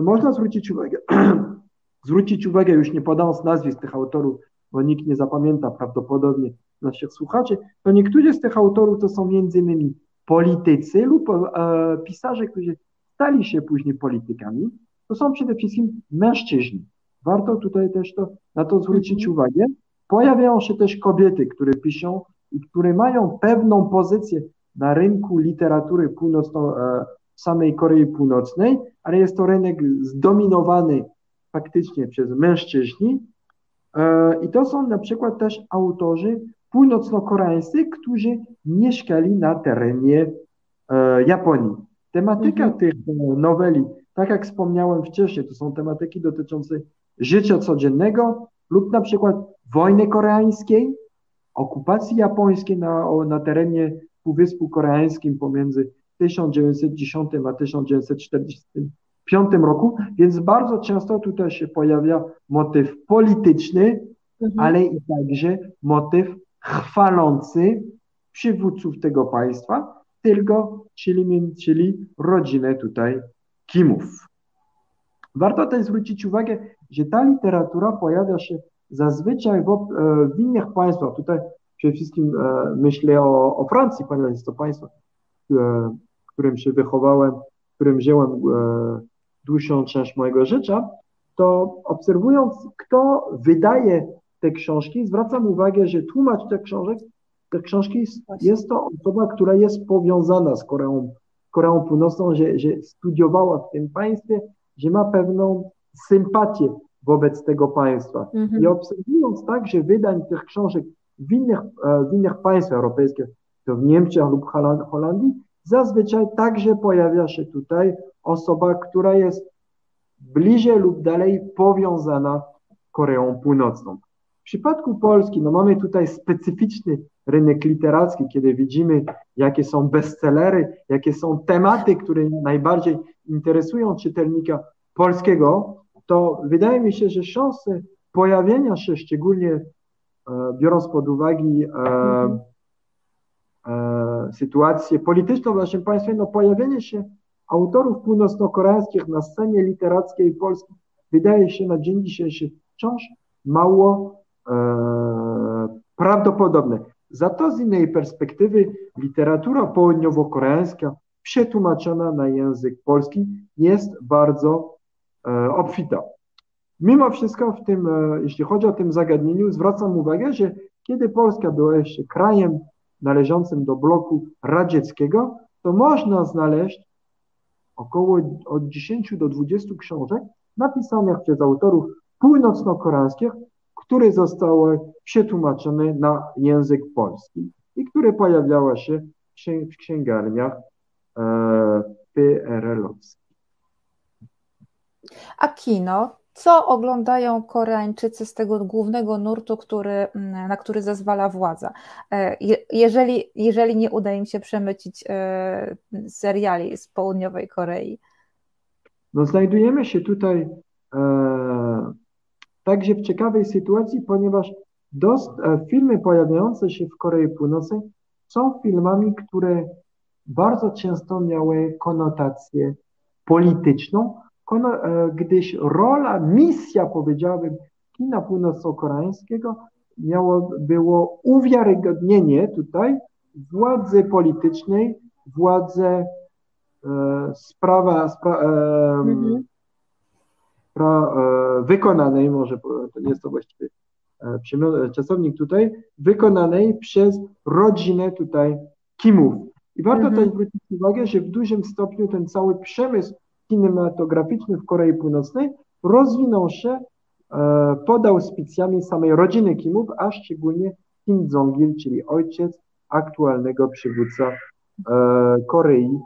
można zwrócić uwagę, zwrócić uwagę, już nie podając nazwisk tych autorów, bo nikt nie zapamięta prawdopodobnie naszych słuchaczy, to niektórzy z tych autorów to są między innymi politycy lub e, pisarze, którzy stali się później politykami. To są przede wszystkim mężczyźni. Warto tutaj też to, na to zwrócić mhm. uwagę. Pojawiają się też kobiety, które piszą i które mają pewną pozycję na rynku literatury północno, e, samej Korei Północnej, ale jest to rynek zdominowany faktycznie przez mężczyźni. E, I to są na przykład też autorzy północno-koreańscy, którzy mieszkali na terenie e, Japonii. Tematyka mhm. tych noweli, tak jak wspomniałem wcześniej, to są tematyki dotyczące życia codziennego lub na przykład wojny koreańskiej, okupacji japońskiej na, na terenie Półwyspu Koreańskim pomiędzy 1910 a 1945 roku, więc bardzo często tutaj się pojawia motyw polityczny, mhm. ale i także motyw chwalący przywódców tego państwa, tylko, czyli, czyli rodzinę tutaj Kimów. Warto też zwrócić uwagę, że ta literatura pojawia się zazwyczaj w, e, w innych państwach. Tutaj przede wszystkim e, myślę o, o Francji, ponieważ jest to państwo, którym się wychowałem, w którym żyłem e, dłuższą część mojego życia, to obserwując, kto wydaje te książki, zwracam uwagę, że tłumacz tych książek, te książki jest to osoba, która jest powiązana z Koreą, Koreą Północną, że, że studiowała w tym państwie, że ma pewną sympatię wobec tego państwa. Mhm. I obserwując także wydań tych książek w innych, e, w innych państwach europejskich, to w Niemczech lub Holandii, zazwyczaj także pojawia się tutaj osoba, która jest bliżej lub dalej powiązana Koreą Północną. W przypadku Polski, no mamy tutaj specyficzny rynek literacki, kiedy widzimy, jakie są bestsellery, jakie są tematy, które najbardziej interesują czytelnika polskiego, to wydaje mi się, że szanse pojawienia się, szczególnie e, biorąc pod uwagę e, e, sytuację polityczną w naszym państwie, no pojawienie się autorów północno-koreańskich na scenie literackiej Polski wydaje się na dzień dzisiejszy wciąż mało e, prawdopodobne. Za to z innej perspektywy literatura południowo-koreańska przetłumaczona na język polski jest bardzo e, obfita. Mimo wszystko w tym, e, jeśli chodzi o tym zagadnieniu, zwracam uwagę, że kiedy Polska była jeszcze krajem należącym do bloku radzieckiego, to można znaleźć około od 10 do 20 książek napisanych przez autorów północno-koreańskich, które zostały przetłumaczone na język polski i które pojawiały się w księgarniach e, PRL-owskich. A kino? Co oglądają Koreańczycy z tego głównego nurtu, który, na który zezwala władza? E, jeżeli, jeżeli nie uda im się przemycić e, seriali z południowej Korei. No, znajdujemy się tutaj e, także w ciekawej sytuacji, ponieważ dost, e, filmy pojawiające się w Korei Północnej są filmami, które bardzo często miały konotację polityczną, gdyż rola, misja powiedziałbym kina północno-koreańskiego miało, było uwiarygodnienie tutaj władzy politycznej, władzy e, sprawa, spra, e, mhm pra, e, wykonanej, może to nie jest to właściwy e, czasownik tutaj, wykonanej przez rodzinę tutaj Kimów. I warto mhm. też zwrócić uwagę, że w dużym stopniu ten cały przemysł kinematograficzny w Korei Północnej rozwinął się e, pod auspicjami samej rodziny Kimów, a szczególnie Kim Jong-il, czyli ojciec aktualnego przywódca Korei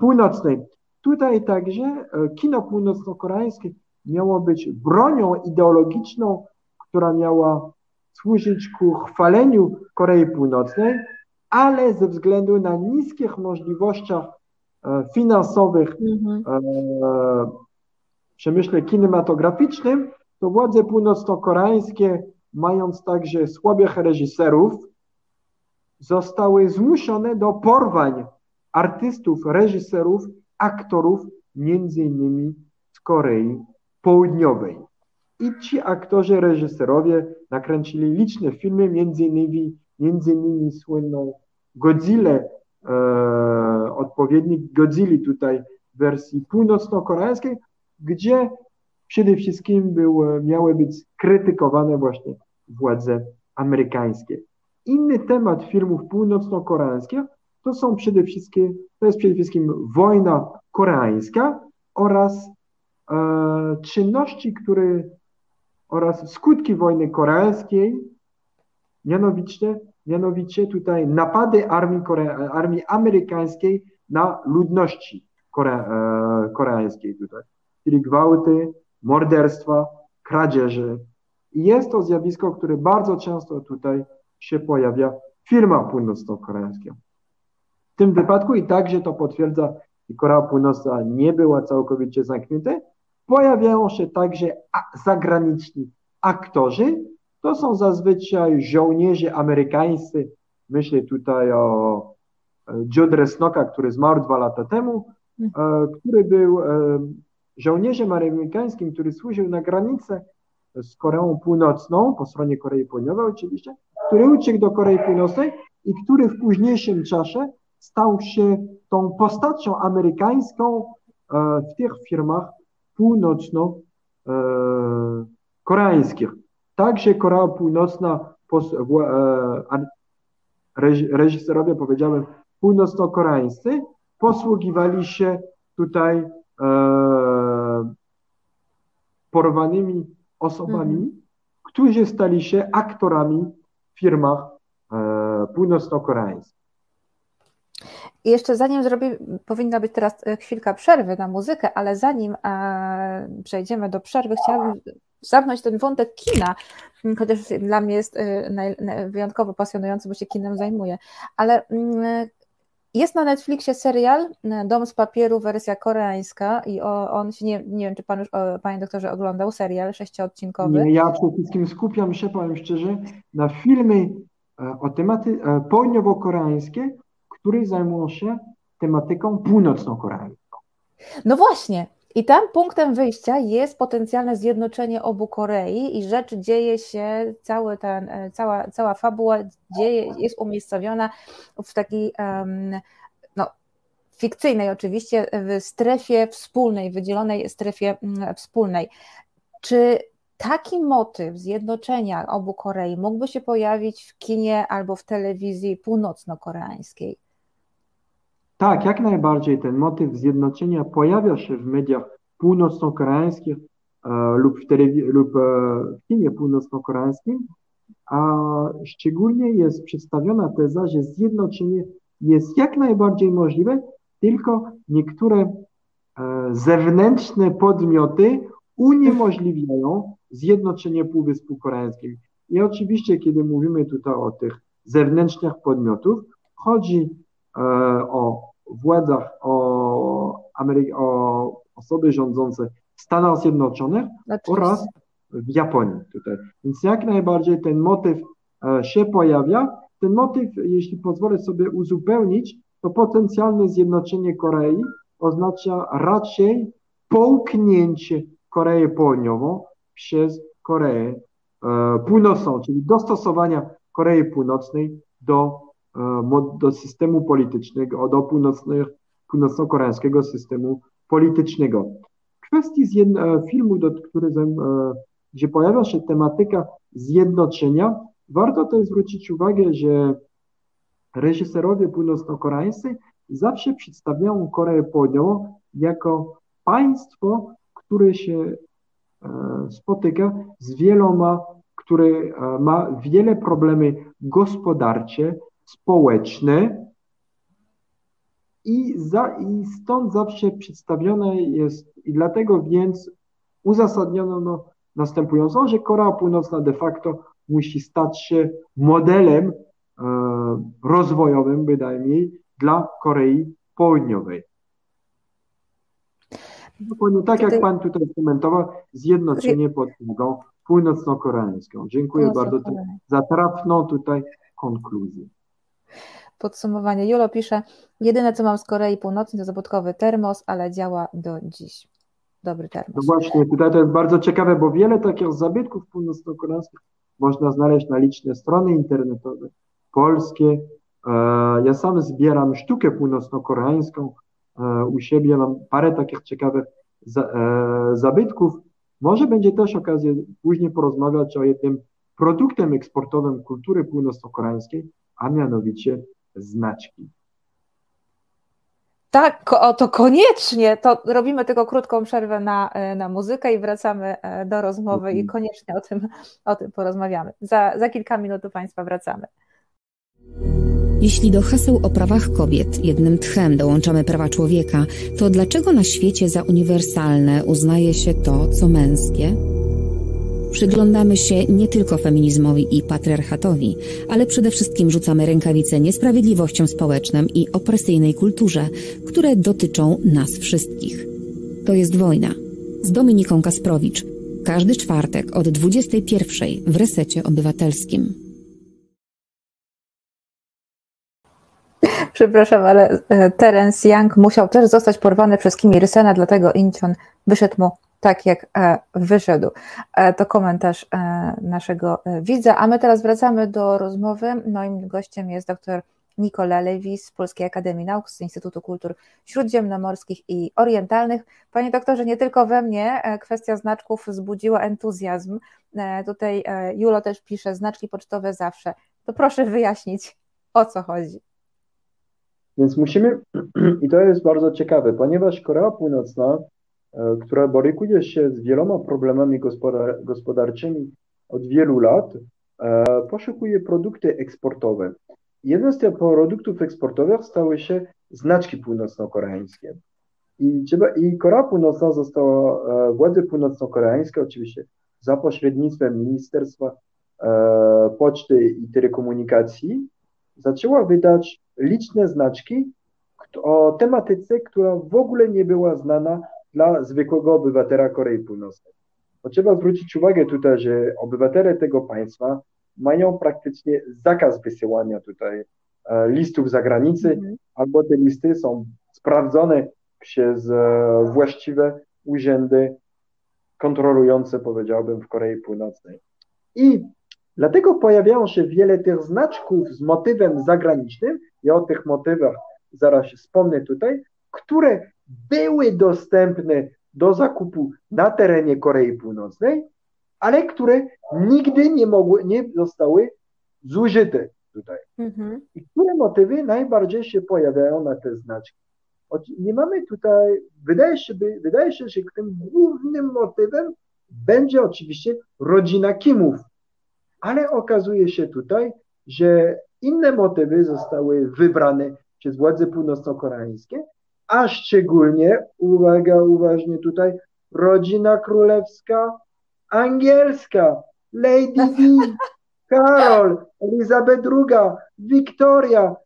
Północnej. Tutaj także kino północno-koreańskie miało być bronią ideologiczną, która miała służyć ku chwaleniu Korei Północnej, ale ze względu na niskich możliwościach e, finansowych mhm. E, w przemyśle kinematograficznym, to władze północno-koreańskie, mając także słabych reżyserów, zostały zmuszone do porwań artystów, reżyserów, aktorów, między innymi z Korei Południowej. I ci aktorzy, reżyserowie nakręcili liczne filmy, między innymi, między innymi słynną Godzilla, e, odpowiednik Godzilli tutaj w wersji północno-koreańskiej, gdzie przede wszystkim były, miały być krytykowane właśnie władze amerykańskie. Inny temat filmów północno-koreańskich to są przede wszystkim, to jest przede wszystkim wojna koreańska oraz e, czynności, które oraz skutki wojny koreańskiej, mianowicie, mianowicie tutaj napady armii, armii amerykańskiej na ludności e, koreańskiej tutaj, czyli gwałty, morderstwa, kradzieże. I jest to zjawisko, które bardzo często tutaj się pojawia w filmach północno-koreańskich. W tym wypadku i także to potwierdza, że Korea Północna nie była całkowicie zamknięta, pojawiają się także zagraniczni aktorzy. To są zazwyczaj żołnierze amerykańscy. Myślę tutaj o e, Joe Dresnoka, który zmarł dwa lata temu, e, który był e, żołnierzem amerykańskim, który służył na granicy z Koreą Północną, po stronie Korei Południowej oczywiście, który uciekł do Korei Północnej i który w późniejszym czasie stał się tą postacią amerykańską w tych firmach północno-koreańskich. Także Korea Północna, reżyserowie, powiedziałem, północno-koreańscy posługiwali się tutaj porwanymi osobami, mhm. którzy stali się aktorami w firmach e, północno-koreańskich. I jeszcze zanim zrobię, powinna być teraz e, chwilka przerwy na muzykę, ale zanim e, przejdziemy do przerwy, chciałabym zamknąć ten wątek kina, chociaż dla mnie jest e, wyjątkowo pasjonujący, bo się kinem zajmuję. Ale mm, jest na Netflixie serial Dom z papieru, wersja koreańska i on się, nie, nie wiem, czy pan już, panie doktorze, oglądał serial sześciodcinkowy? Nie, ja przede wszystkim skupiam się, powiem szczerze, na filmy o tematy południowo-koreańskie, które zajmują się tematyką północno-koreańską. No właśnie, i tam punktem wyjścia jest potencjalne zjednoczenie obu Korei i rzecz dzieje się, cały ten, e, cała, cała fabuła dzieje, jest umiejscowiona w takiej um, no, fikcyjnej oczywiście, w strefie wspólnej, wydzielonej strefie mm, wspólnej. Czy taki motyw zjednoczenia obu Korei mógłby się pojawić w kinie albo w telewizji północno-koreańskiej? Tak, jak najbardziej ten motyw zjednoczenia pojawia się w mediach północno-koreańskich e, lub, w lub e, w kinie północno-koreańskim, a szczególnie jest przedstawiona teza, że zjednoczenie jest jak najbardziej możliwe, tylko niektóre e, zewnętrzne podmioty uniemożliwiają zjednoczenie Półwyspu Koreańskim. I oczywiście, kiedy mówimy tutaj o tych zewnętrznych podmiotów, chodzi o władzach, o, Amery- o osoby rządzące w Stanach Zjednoczonych Oczywiście. oraz w Japonii tutaj. Więc jak najbardziej ten motyw e, się pojawia. Ten motyw, jeśli pozwolę sobie uzupełnić, to potencjalne zjednoczenie Korei oznacza raczej połknięcie Korei Południową przez Koreę e, Północną, czyli dostosowania Korei Północnej do do systemu politycznego, do północno-koreańskiego systemu politycznego. W kwestii e, filmu, do, który, e, gdzie pojawia się tematyka zjednoczenia, warto też zwrócić uwagę, że reżyserowie północno-koreańscy zawsze przedstawiają Koreę Południową jako państwo, które się spotyka z wieloma, które ma wiele problemy gospodarcze, społeczny i, za, i stąd zawsze przedstawione jest, i dlatego więc uzasadniono no, następująco, że Korea Północna de facto musi stać się modelem e, rozwojowym, bynajmniej, dla Korei Południowej. Dokładnie tak jak Pan tutaj komentował, zjednoczenie pod flagą północno-koreańską. Dziękuję bardzo za trafną tutaj konkluzję. Podsumowanie. Julo pisze, jedyne co mam z Korei Północnej to zabudkowy termos, ale działa do dziś. Dobry termos. No właśnie, tutaj to jest bardzo ciekawe, bo wiele takich zabytków północno-koreańskich można znaleźć na liczne strony internetowe, polskie. E, ja sam zbieram sztukę północno-koreańską. E, u siebie mam parę takich ciekawych e, zabytków. Może będzie też okazja później porozmawiać o jednym produktem eksportowym kultury północno-koreańskiej, a mianowicie znaczki. Tak, o, to koniecznie. To robimy tylko krótką przerwę na, e, na muzykę i wracamy e, do rozmowy i mhm. koniecznie o tym, o tym porozmawiamy. Za, za kilka minut do Państwa wracamy. Jeśli do haseł o prawach kobiet jednym tchem dołączamy prawa człowieka, to dlaczego na świecie za uniwersalne uznaje się to, co męskie? Przyglądamy się nie tylko feminizmowi i patriarchatowi, ale przede wszystkim rzucamy rękawice niesprawiedliwościom społecznym i opresyjnej kulturze, które dotyczą nas wszystkich. To jest wojna. Z Dominiką Kasprowicz. Każdy czwartek od 21 w Resecie Obywatelskim. Przepraszam, ale e, Terence Young musiał też zostać porwany przez Kimi Rysena, dlatego Incheon wyszedł mu tak jak e, wyszedł. E, to komentarz e, naszego widza. A my teraz wracamy do rozmowy. Moim gościem jest dr Nikola Lewis z Polskiej Akademii Nauk z Instytutu Kultur Śródziemnomorskich i Orientalnych. Panie doktorze, nie tylko we mnie kwestia znaczków wzbudziła entuzjazm. Tutaj Julo też pisze, znaczki pocztowe zawsze. To proszę wyjaśnić, o co chodzi. Więc musimy, i to jest bardzo ciekawe, ponieważ Korea Północna która borykuje się z wieloma problemami gospodar gospodarczymi od wielu lat, e, poszukuje produkty eksportowe. Jeden z tych produktów eksportowych stały się znaczki północno-koreańskie. I, I Korea Północna została, e, władze północno-koreańskie oczywiście za pośrednictwem Ministerstwa Poczty i Telekomunikacji zaczęła wydać liczne znaczki o tematyce, która w ogóle nie była znana dla zwykłego obywatela Korei Północnej. Bo trzeba zwrócić uwagę tutaj, że obywatele tego państwa mają praktycznie zakaz wysyłania tutaj e, listów za granicę, mm albo te listy są sprawdzone przez e, właściwe urzędy kontrolujące, powiedziałbym, w Korei Północnej. I dlatego pojawiają się wiele tych znaczków z motywem zagranicznym, ja o tych motywach zaraz wspomnę tutaj, które były dostępne do zakupu na terenie Korei Północnej, ale które nigdy nie mogły, nie zostały zużyte tutaj. Mhm. I które motywy najbardziej się pojawiają na te znaczki? Nie mamy tutaj, wydaje się, wydaje się, że tym głównym motywem będzie oczywiście rodzina Kimów, ale okazuje się tutaj, że inne motywy zostały wybrane przez władze północno-koreańskie, a szczególnie, uwaga, uważnie tutaj, rodzina królewska angielska, Lady Di, Karol, Elizabeth II, Wiktoria.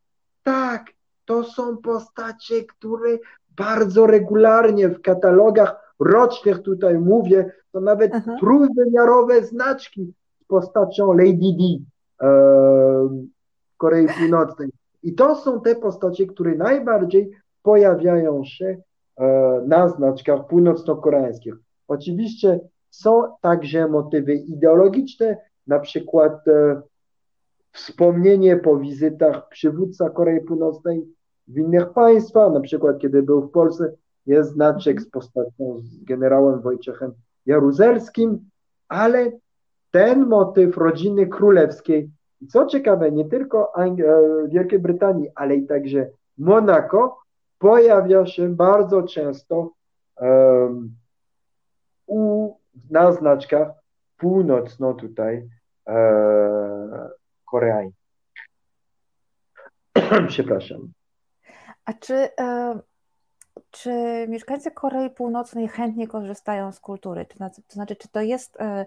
Tak, to są postacie, które bardzo regularnie w katalogach rocznych tutaj mówię, to nawet Aha. trójwymiarowe znaczki z postacią Lady Di e, w Korei Północnej. I to są te postacie, które najbardziej pojawiają się e, na znaczkach północno-koreańskich. Oczywiście są także motywy ideologiczne, na przykład e, wspomnienie po wizytach przywódca Korei Północnej w innych państwach, na przykład kiedy był w Polsce, jest znaczek z postacią z generałem Wojciechem Jaruzelskim, ale ten motyw rodziny królewskiej, co ciekawe, nie tylko e, Wielkiej Brytanii, ale i także Monako, pojawia się bardzo często um, u, na znaczkach północno tutaj e, koreańskich. Przepraszam. A czy, e, czy mieszkańcy Korei Północnej chętnie korzystają z kultury? To znaczy, czy to jest e,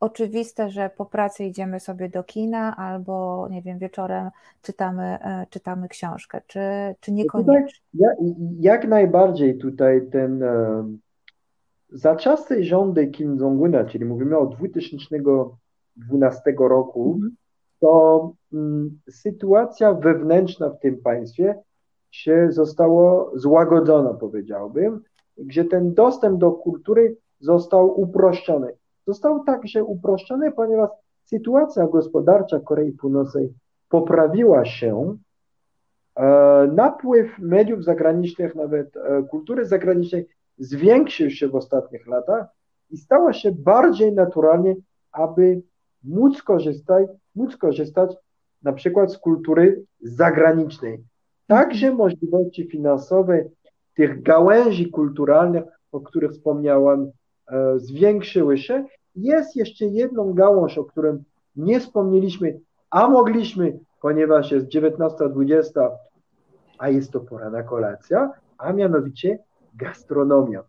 oczywiste, że po pracy idziemy sobie do kina albo, nie wiem, wieczorem czytamy, e, czytamy książkę, czy, czy niekoniecznie? Jak, jak najbardziej tutaj ten e, za czasy rządy Kim Jong-una, czyli mówimy o 2012 roku, mhm. to mm, sytuacja wewnętrzna w tym państwie się zostało złagodzona, powiedziałbym, gdzie ten dostęp do kultury został uproszczony. Został także uproszczony, ponieważ sytuacja gospodarcza Korei Północnej poprawiła się, e, napływ mediów zagranicznych, nawet e, kultury zagranicznej zwiększył się w ostatnich latach i stało się bardziej naturalnie, aby móc korzystać, móc korzystać na przykład z kultury zagranicznej. Także możliwości finansowe tych gałęzi kulturalnych, o których wspomniałem, e, zwiększyły się. Jest jeszcze jedną gałąź, o którym nie wspomnieliśmy, a mogliśmy, ponieważ jest 19.20, a jest to porana kolacja, a mianowicie gastronomia. W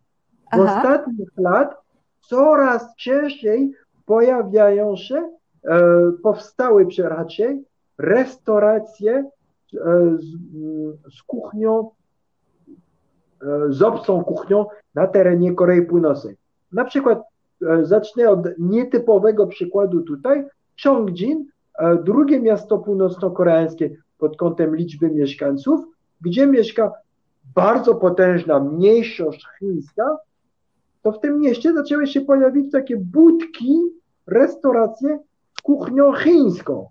Aha. ostatnich lat coraz częściej pojawiają się, e, powstały raczej restauracje e, z, z kuchnią, e, z obcą kuchnią na terenie Korei Północnej. Na przykład zacznę od nietypowego przykładu tutaj. Chongjin, e, drugie miasto północno-koreańskie pod kątem liczby mieszkańców, gdzie mieszka bardzo potężna mniejszość chińska, to w tym mieście zaczęły się pojawić takie budki, restauracje z kuchnią chińską.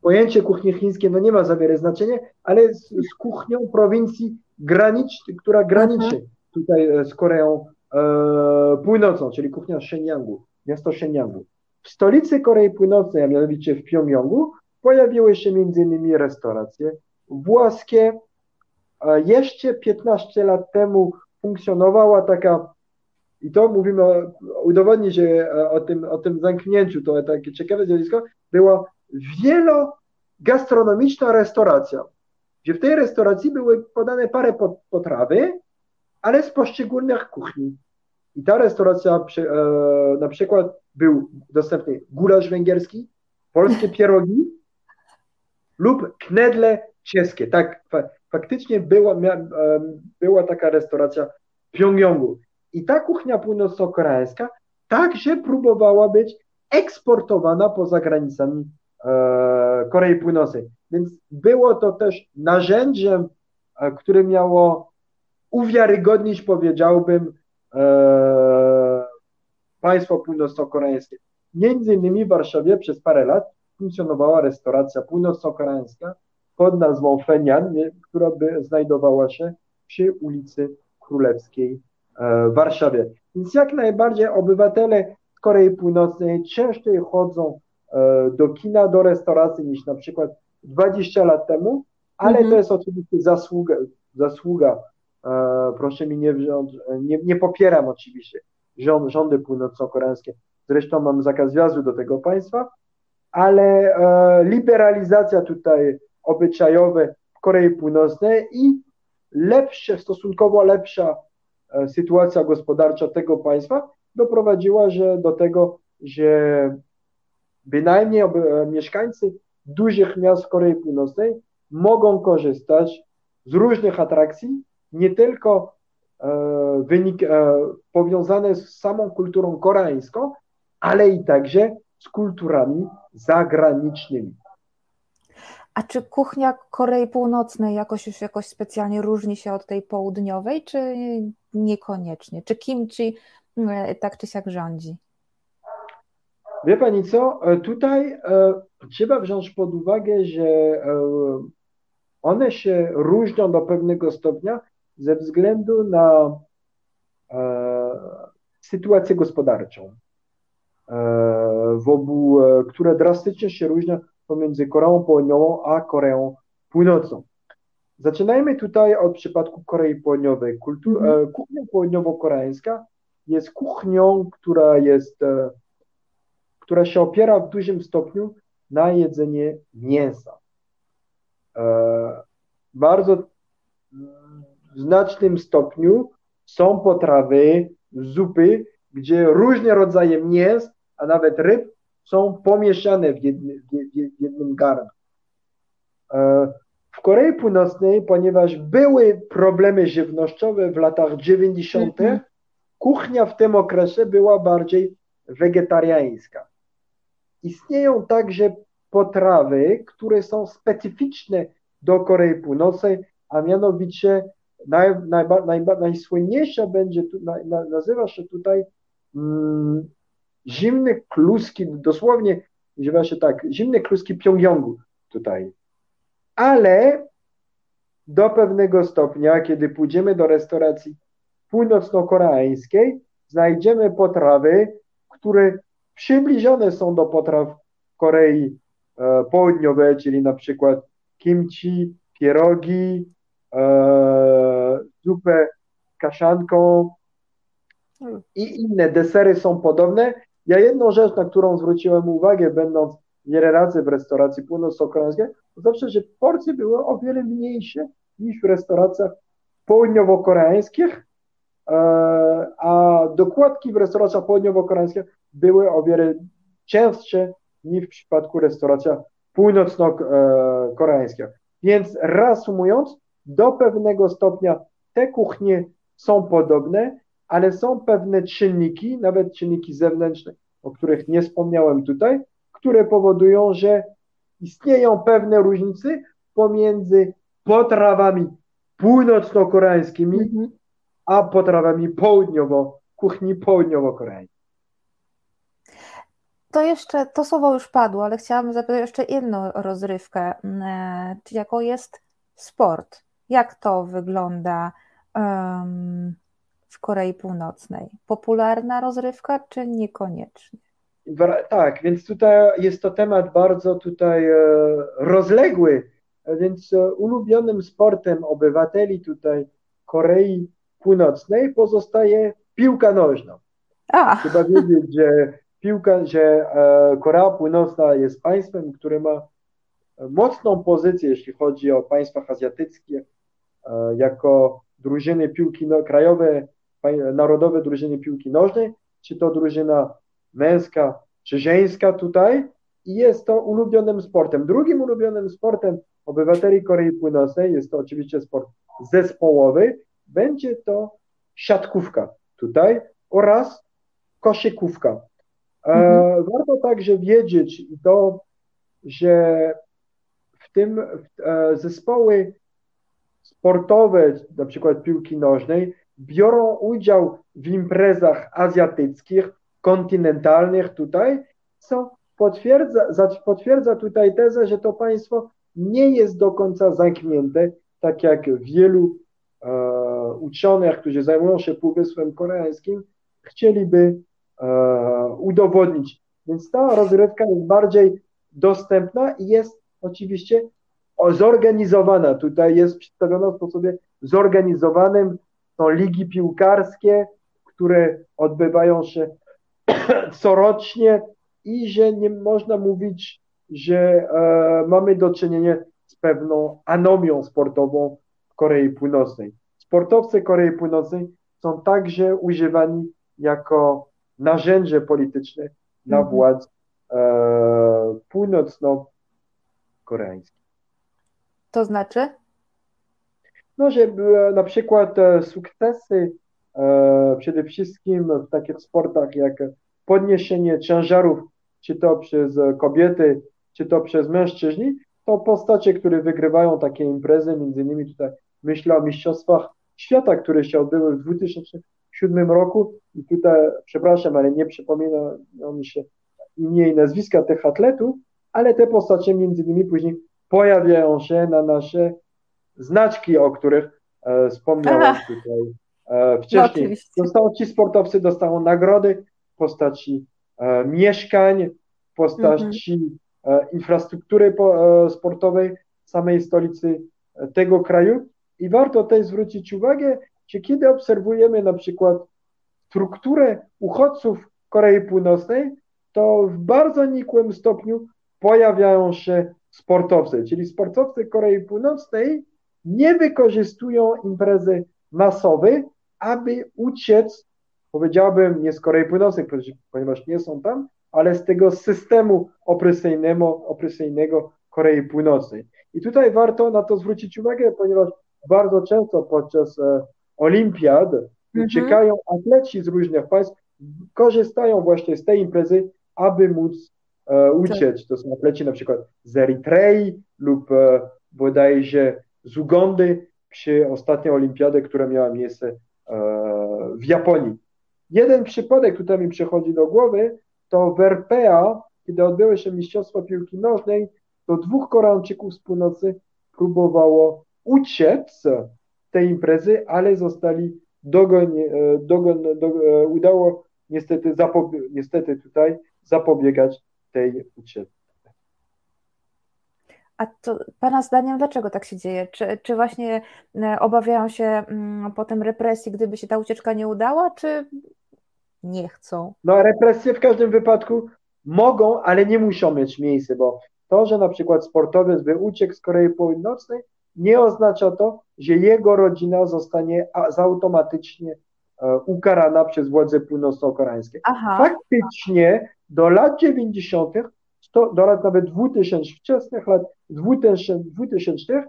Pojęcie kuchni chińskiej no nie ma za wiele znaczenia, ale z, z kuchnią prowincji granicznej, która graniczy mhm. tutaj e, z Koreą e, Północną, czyli kuchnia Shenyangu, miasto Shenyangu. W stolicy Korei Północnej, a mianowicie w Pjongjangu, pojawiły się innymi restauracje włoskie. Jeszcze 15 lat temu funkcjonowała taka i to mówimy, udowodni się e, o tym, o tym zamknięciu, to takie ciekawe zjawisko, była wielogastronomiczna restauracja, gdzie w tej restauracji były podane parę potrawy, ale z poszczególnych kuchni. I ta restauracja e, na przykład był dostępny gulasz węgierski, polskie pierogi lub knedle czeskie. Tak, faktycznie była, była taka restauracja w Pjongjangu. I ta kuchnia północno-koreańska także próbowała być eksportowana poza granicami e, Korei Północnej. Więc było to też narzędziem, e, które miało uwiarygodnić, powiedziałbym, e, państwo północno-koreańskie. Między innymi w Warszawie przez parę lat funkcjonowała restauracja północno-koreańska pod nazwą Fenian, która by znajdowała się przy ulicy Królewskiej E, w Warszawie. Więc jak najbardziej obywatele Korei Północnej częściej chodzą e, do kina, do restauracji niż na przykład 20 lat temu, ale mhm. to jest oczywiście zasługa, zasługa proszę mi nie wziąć, nie, nie popieram oczywiście rząd, rządy północno-koreańskie, zresztą mam zakaz wjazdu do tego państwa, ale liberalizacja tutaj obyczajowe w Korei Północnej i lepsze, stosunkowo lepsza E, sytuacja gospodarcza tego państwa doprowadziła że do tego, że bynajmniej e, mieszkańcy dużych miast Korei Północnej mogą korzystać z różnych atrakcji, nie tylko e, wynik, powiązane z samą kulturą koreańską, ale i także z kulturami zagranicznymi. A czy kuchnia Korei Północnej jakoś już jakoś specjalnie różni się od tej południowej, czy niekoniecznie? Czy kimchi e, tak czy siak rządzi? Wie Pani co, e, tutaj e, trzeba wziąć pod uwagę, że one się różnią do pewnego stopnia ze względu na sytuację gospodarczą, w obu, które drastycznie się różnią pomiędzy Koreą Południową a Koreą Północną. Zaczynajmy tutaj od przypadku Korei Południowej. Kultu- mm. Kuchnia południowo-koreańska jest kuchnią, która jest, e, która się opiera w dużym stopniu na jedzenie mięsa. E, bardzo w znacznym stopniu są potrawy, zupy, gdzie różne rodzaje mięs, a nawet ryb są pomieszane w, jednym, jednym garnku. E, w Korei Północnej, ponieważ były problemy żywnościowe w latach 90., mm -hmm. kuchnia w tym okresie była bardziej wegetariańska. Istnieją także potrawy, które są specyficzne do Korei Północnej, a mianowicie naj, najba, najba, najsłynniejsza będzie, na, nazywa się tutaj mm, zimne kluski, dosłownie nazywa się tak, zimne kluski Pjongjangu tutaj. Ale do pewnego stopnia, kiedy pójdziemy do restauracji północno-koreańskiej, znajdziemy potrawy, które przybliżone są do potraw Korei e, Południowej, czyli na przykład kimchi, pierogi, e, zupę kaszanką i inne desery są podobne. Ja jedną rzecz, na którą zwróciłem uwagę, będąc wiele razy w restauracji północno-koreańskiej, to zawsze, że porcje były o wiele mniejsze niż w restauracjach południowo-koreańskich, e, a dokładki w restauracjach południowo-koreańskich były o wiele częstsze niż w przypadku restauracji północno-koreańskich. Więc reasumując, do pewnego stopnia te kuchnie są podobne, ale są pewne czynniki, nawet czynniki zewnętrzne, o których nie wspomniałem tutaj, które powodują, że istnieją pewne różnice pomiędzy potrawami północno-koreańskimi mhm. a potrawami południowo, kuchni południowo-koreańskiej. To jeszcze, to słowo już padło, ale chciałam zapytać jeszcze jedną rozrywkę, e, jaką jest sport. Jak to wygląda w Korei Północnej? Popularna rozrywka, czy niekoniecznie? Tak, więc tutaj jest to temat bardzo tutaj e, rozległy, więc e, ulubionym sportem obywateli tutaj Korei Północnej pozostaje piłka nożna. A. Trzeba wiedzieć, że piłka, że e, Korea Północna jest państwem, które ma mocną pozycję, jeśli chodzi o państwa azjatyckie, jako drużyny piłki no, krajowe, narodowe drużyny piłki nożnej, czy to drużyna męska czy żeńska tutaj i jest to ulubionym sportem. Drugim ulubionym sportem obywateli Korei Północnej jest to oczywiście sport zespołowy, będzie to siatkówka tutaj oraz koszykówka. E, mhm. Warto także wiedzieć to, że w tym e, zespoły sportowe, na przykład piłki nożnej, biorą udział w imprezach azjatyckich, kontynentalnych tutaj, co potwierdza, potwierdza tutaj tezę, że to państwo nie jest do końca zamknięte, tak jak wielu e, uczonych, którzy zajmują się Półwysłem Koreańskim, chcieliby e, udowodnić. Więc ta rozrywka jest bardziej dostępna i jest oczywiście zorganizowana. Tutaj jest przedstawiona w sposobie zorganizowanym. Są ligi piłkarskie, które odbywają się corocznie i że nie można mówić, że e, mamy do czynienia z pewną anomią sportową w Korei Północnej. Sportowcy Korei Północnej są także używani jako narzędzie polityczne dla mhm. władz e, północno-koreańskich. To znaczy? No, że e, na przykład e, sukcesy e, przede wszystkim w takich sportach jak podniesienie ciężarów, czy to przez kobiety, czy to przez mężczyźni, to postacie, które wygrywają takie imprezy, między innymi tutaj myślę o Mistrzostwach Świata, które się odbyły w 2007 roku i tutaj, przepraszam, ale nie przypomina mi się imię i nazwiska tych atletów, ale te postacie między innymi później pojawiają się na nasze znaczki, o których e, wspomniałem tutaj e, wcześniej. No, dostają, ci sportowcy dostają nagrody w postaci e, mieszkań, w postaci mhm. e, infrastruktury po, e, sportowej samej stolicy e, tego kraju. I warto też zwrócić uwagę, że kiedy obserwujemy na przykład strukturę uchodźców Korei Północnej, to w bardzo nikłym stopniu pojawiają się sportowcy, czyli sportowcy Korei Północnej nie wykorzystują imprezy masowej, aby uciec, powiedziałbym, nie z Korei Północnej, ponieważ nie są tam, ale z tego systemu opresyjnego, opresyjnego Korei Północnej. I tutaj warto na to zwrócić uwagę, ponieważ bardzo często podczas e, olimpiad mhm. uciekają atleci z różnych państw, korzystają właśnie z tej imprezy, aby móc uciec. To są atleci na przykład z Eritrei lub e, bodajże z Ugandy przy ostatniej olimpiadzie, która miała miejsce e, w Japonii. Jeden przypadek tutaj mi przychodzi do głowy, to w RPA, kiedy odbyły się Mistrzostwa Piłki Nożnej, to dwóch Koreańczyków z północy próbowało uciec tej imprezy, ale zostali dogon, dogon, do, udało niestety, zapobie, niestety tutaj zapobiegać tej ucieczce. A to Pana zdaniem dlaczego tak się dzieje? Czy, czy właśnie e, obawiają się mm, potem represji, gdyby się ta ucieczka nie udała, czy nie chcą? No represje w każdym wypadku mogą, ale nie muszą mieć miejsca, bo to, że na przykład sportowiec by uciekł z Korei Północnej, nie oznacza to, że jego rodzina zostanie automatycznie ukarana przez władze północno-koreańskie. Faktycznie do lat 90., do lat nawet 2000, wczesnych lat 2000, 2000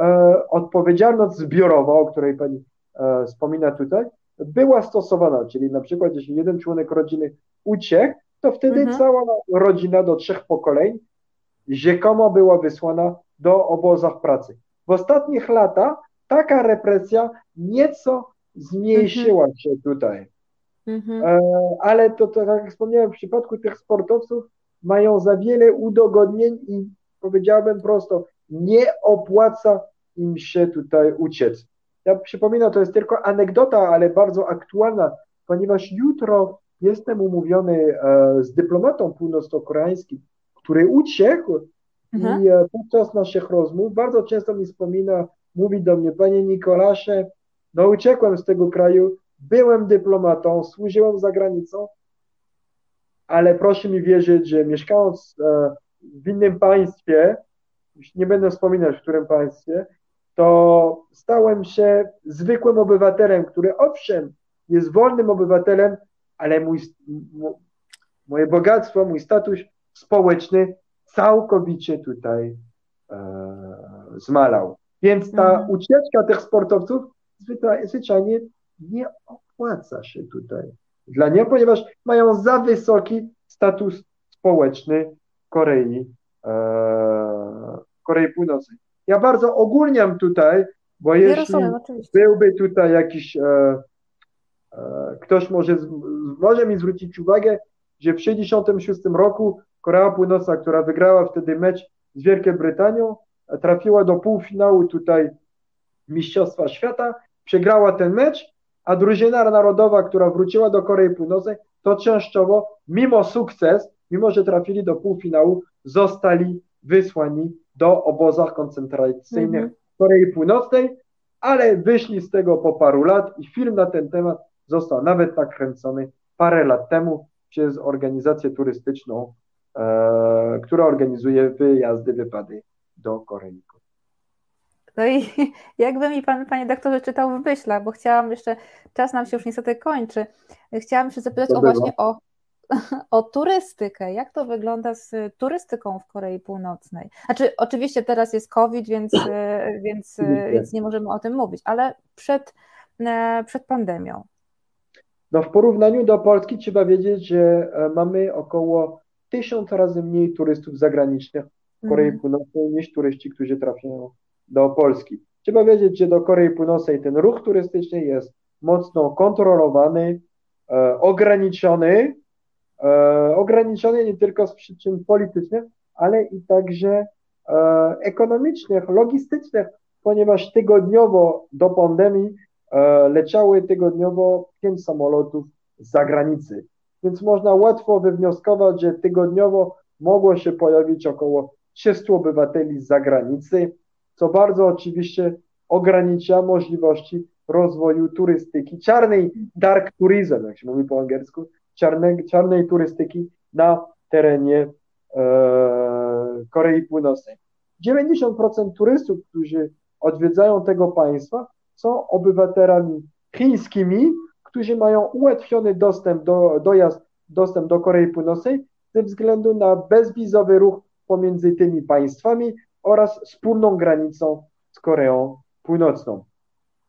e, odpowiedzialność zbiorowa, o której pani e, wspomina tutaj, była stosowana, czyli na przykład jeśli jeden członek rodziny uciekł, to wtedy mhm. cała rodzina do trzech pokoleń rzekomo była wysłana do obozach pracy. W ostatnich latach taka represja nieco zmniejszyła mhm. się tutaj. Mhm. E, ale to, to, tak jak wspomniałem, w przypadku tych sportowców mają za wiele udogodnień i powiedziałbym prosto, nie opłaca im się tutaj uciec. Ja przypominam, to jest tylko anegdota, ale bardzo aktualna, ponieważ jutro jestem umówiony e, z dyplomatą północno-koreańskim, który uciekł mhm. i e, podczas naszych rozmów bardzo często mi wspomina, mówi do mnie, panie Nikolasze, no uciekłem z tego kraju, byłem dyplomatą, służyłem za granicą, ale proszę mi wierzyć, że mieszkając e, w innym państwie, już nie będę wspominać w którym państwie, to stałem się zwykłym obywatelem, który owszem jest wolnym obywatelem, ale mój, moje bogactwo, mój status społeczny całkowicie tutaj e, zmalał. Więc ta mhm. ucieczka tych sportowców zwyczajnie nie opłaca się tutaj dla nich, ponieważ mają za wysoki status społeczny Korei, e, Korei Północnej. Ja bardzo ogólniam tutaj, bo jeśli byłby tutaj jakiś e, e, ktoś może, może mi zwrócić uwagę, że w 1966 roku Korea Północna, która wygrała wtedy mecz z Wielką Brytanią, trafiła do półfinału tutaj Mistrzostwa Świata, przegrała ten mecz, a drużyna narodowa, która wróciła do Korei Północnej, to częściowo, mimo sukces, mimo że trafili do półfinału, zostali wysłani do obozach koncentracyjnych mm Korei Północnej, ale wyszli z tego po paru lat i film na ten temat został nawet nakręcony parę lat temu przez organizację turystyczną, e, która organizuje wyjazdy, wypady do Korei. No i jakby mi pan, panie doktorze, czytał w myślach, bo chciałam jeszcze, czas nam się już niestety kończy, chciałam się zapytać o właśnie o, o turystykę. Jak to wygląda z turystyką w Korei Północnej? Znaczy, oczywiście teraz jest COVID, więc, więc, więc nie możemy o tym mówić, ale przed, e, przed pandemią. No w porównaniu do Polski trzeba wiedzieć, że e, mamy około tysiąc razy mniej turystów zagranicznych w Korei mm. Północnej niż turyści, którzy trafiają do Polski. Trzeba wiedzieć, że do Korei Północnej ten ruch turystyczny jest mocno kontrolowany, e, ograniczony, e, ograniczony nie tylko z przyczyn politycznych, ale i także e, ekonomicznych, logistycznych, ponieważ tygodniowo do pandemii e, leciały tygodniowo pięć samolotów z zagranicy. Więc można łatwo wywnioskować, że tygodniowo mogło się pojawić około 300 obywateli z zagranicy, co bardzo oczywiście ogranicza możliwości rozwoju turystyki, czarnej dark tourism, jak się mówi po angielsku, czarnej, czarnej turystyki na terenie e, Korei Północnej. 90% turystów, którzy odwiedzają tego państwa, są obywatelami chińskimi, którzy mają ułatwiony dostęp do, dojazd, dostęp do Korei Północnej ze względu na bezwizowy ruch pomiędzy tymi państwami, oraz wspólną granicą z Koreą Północną.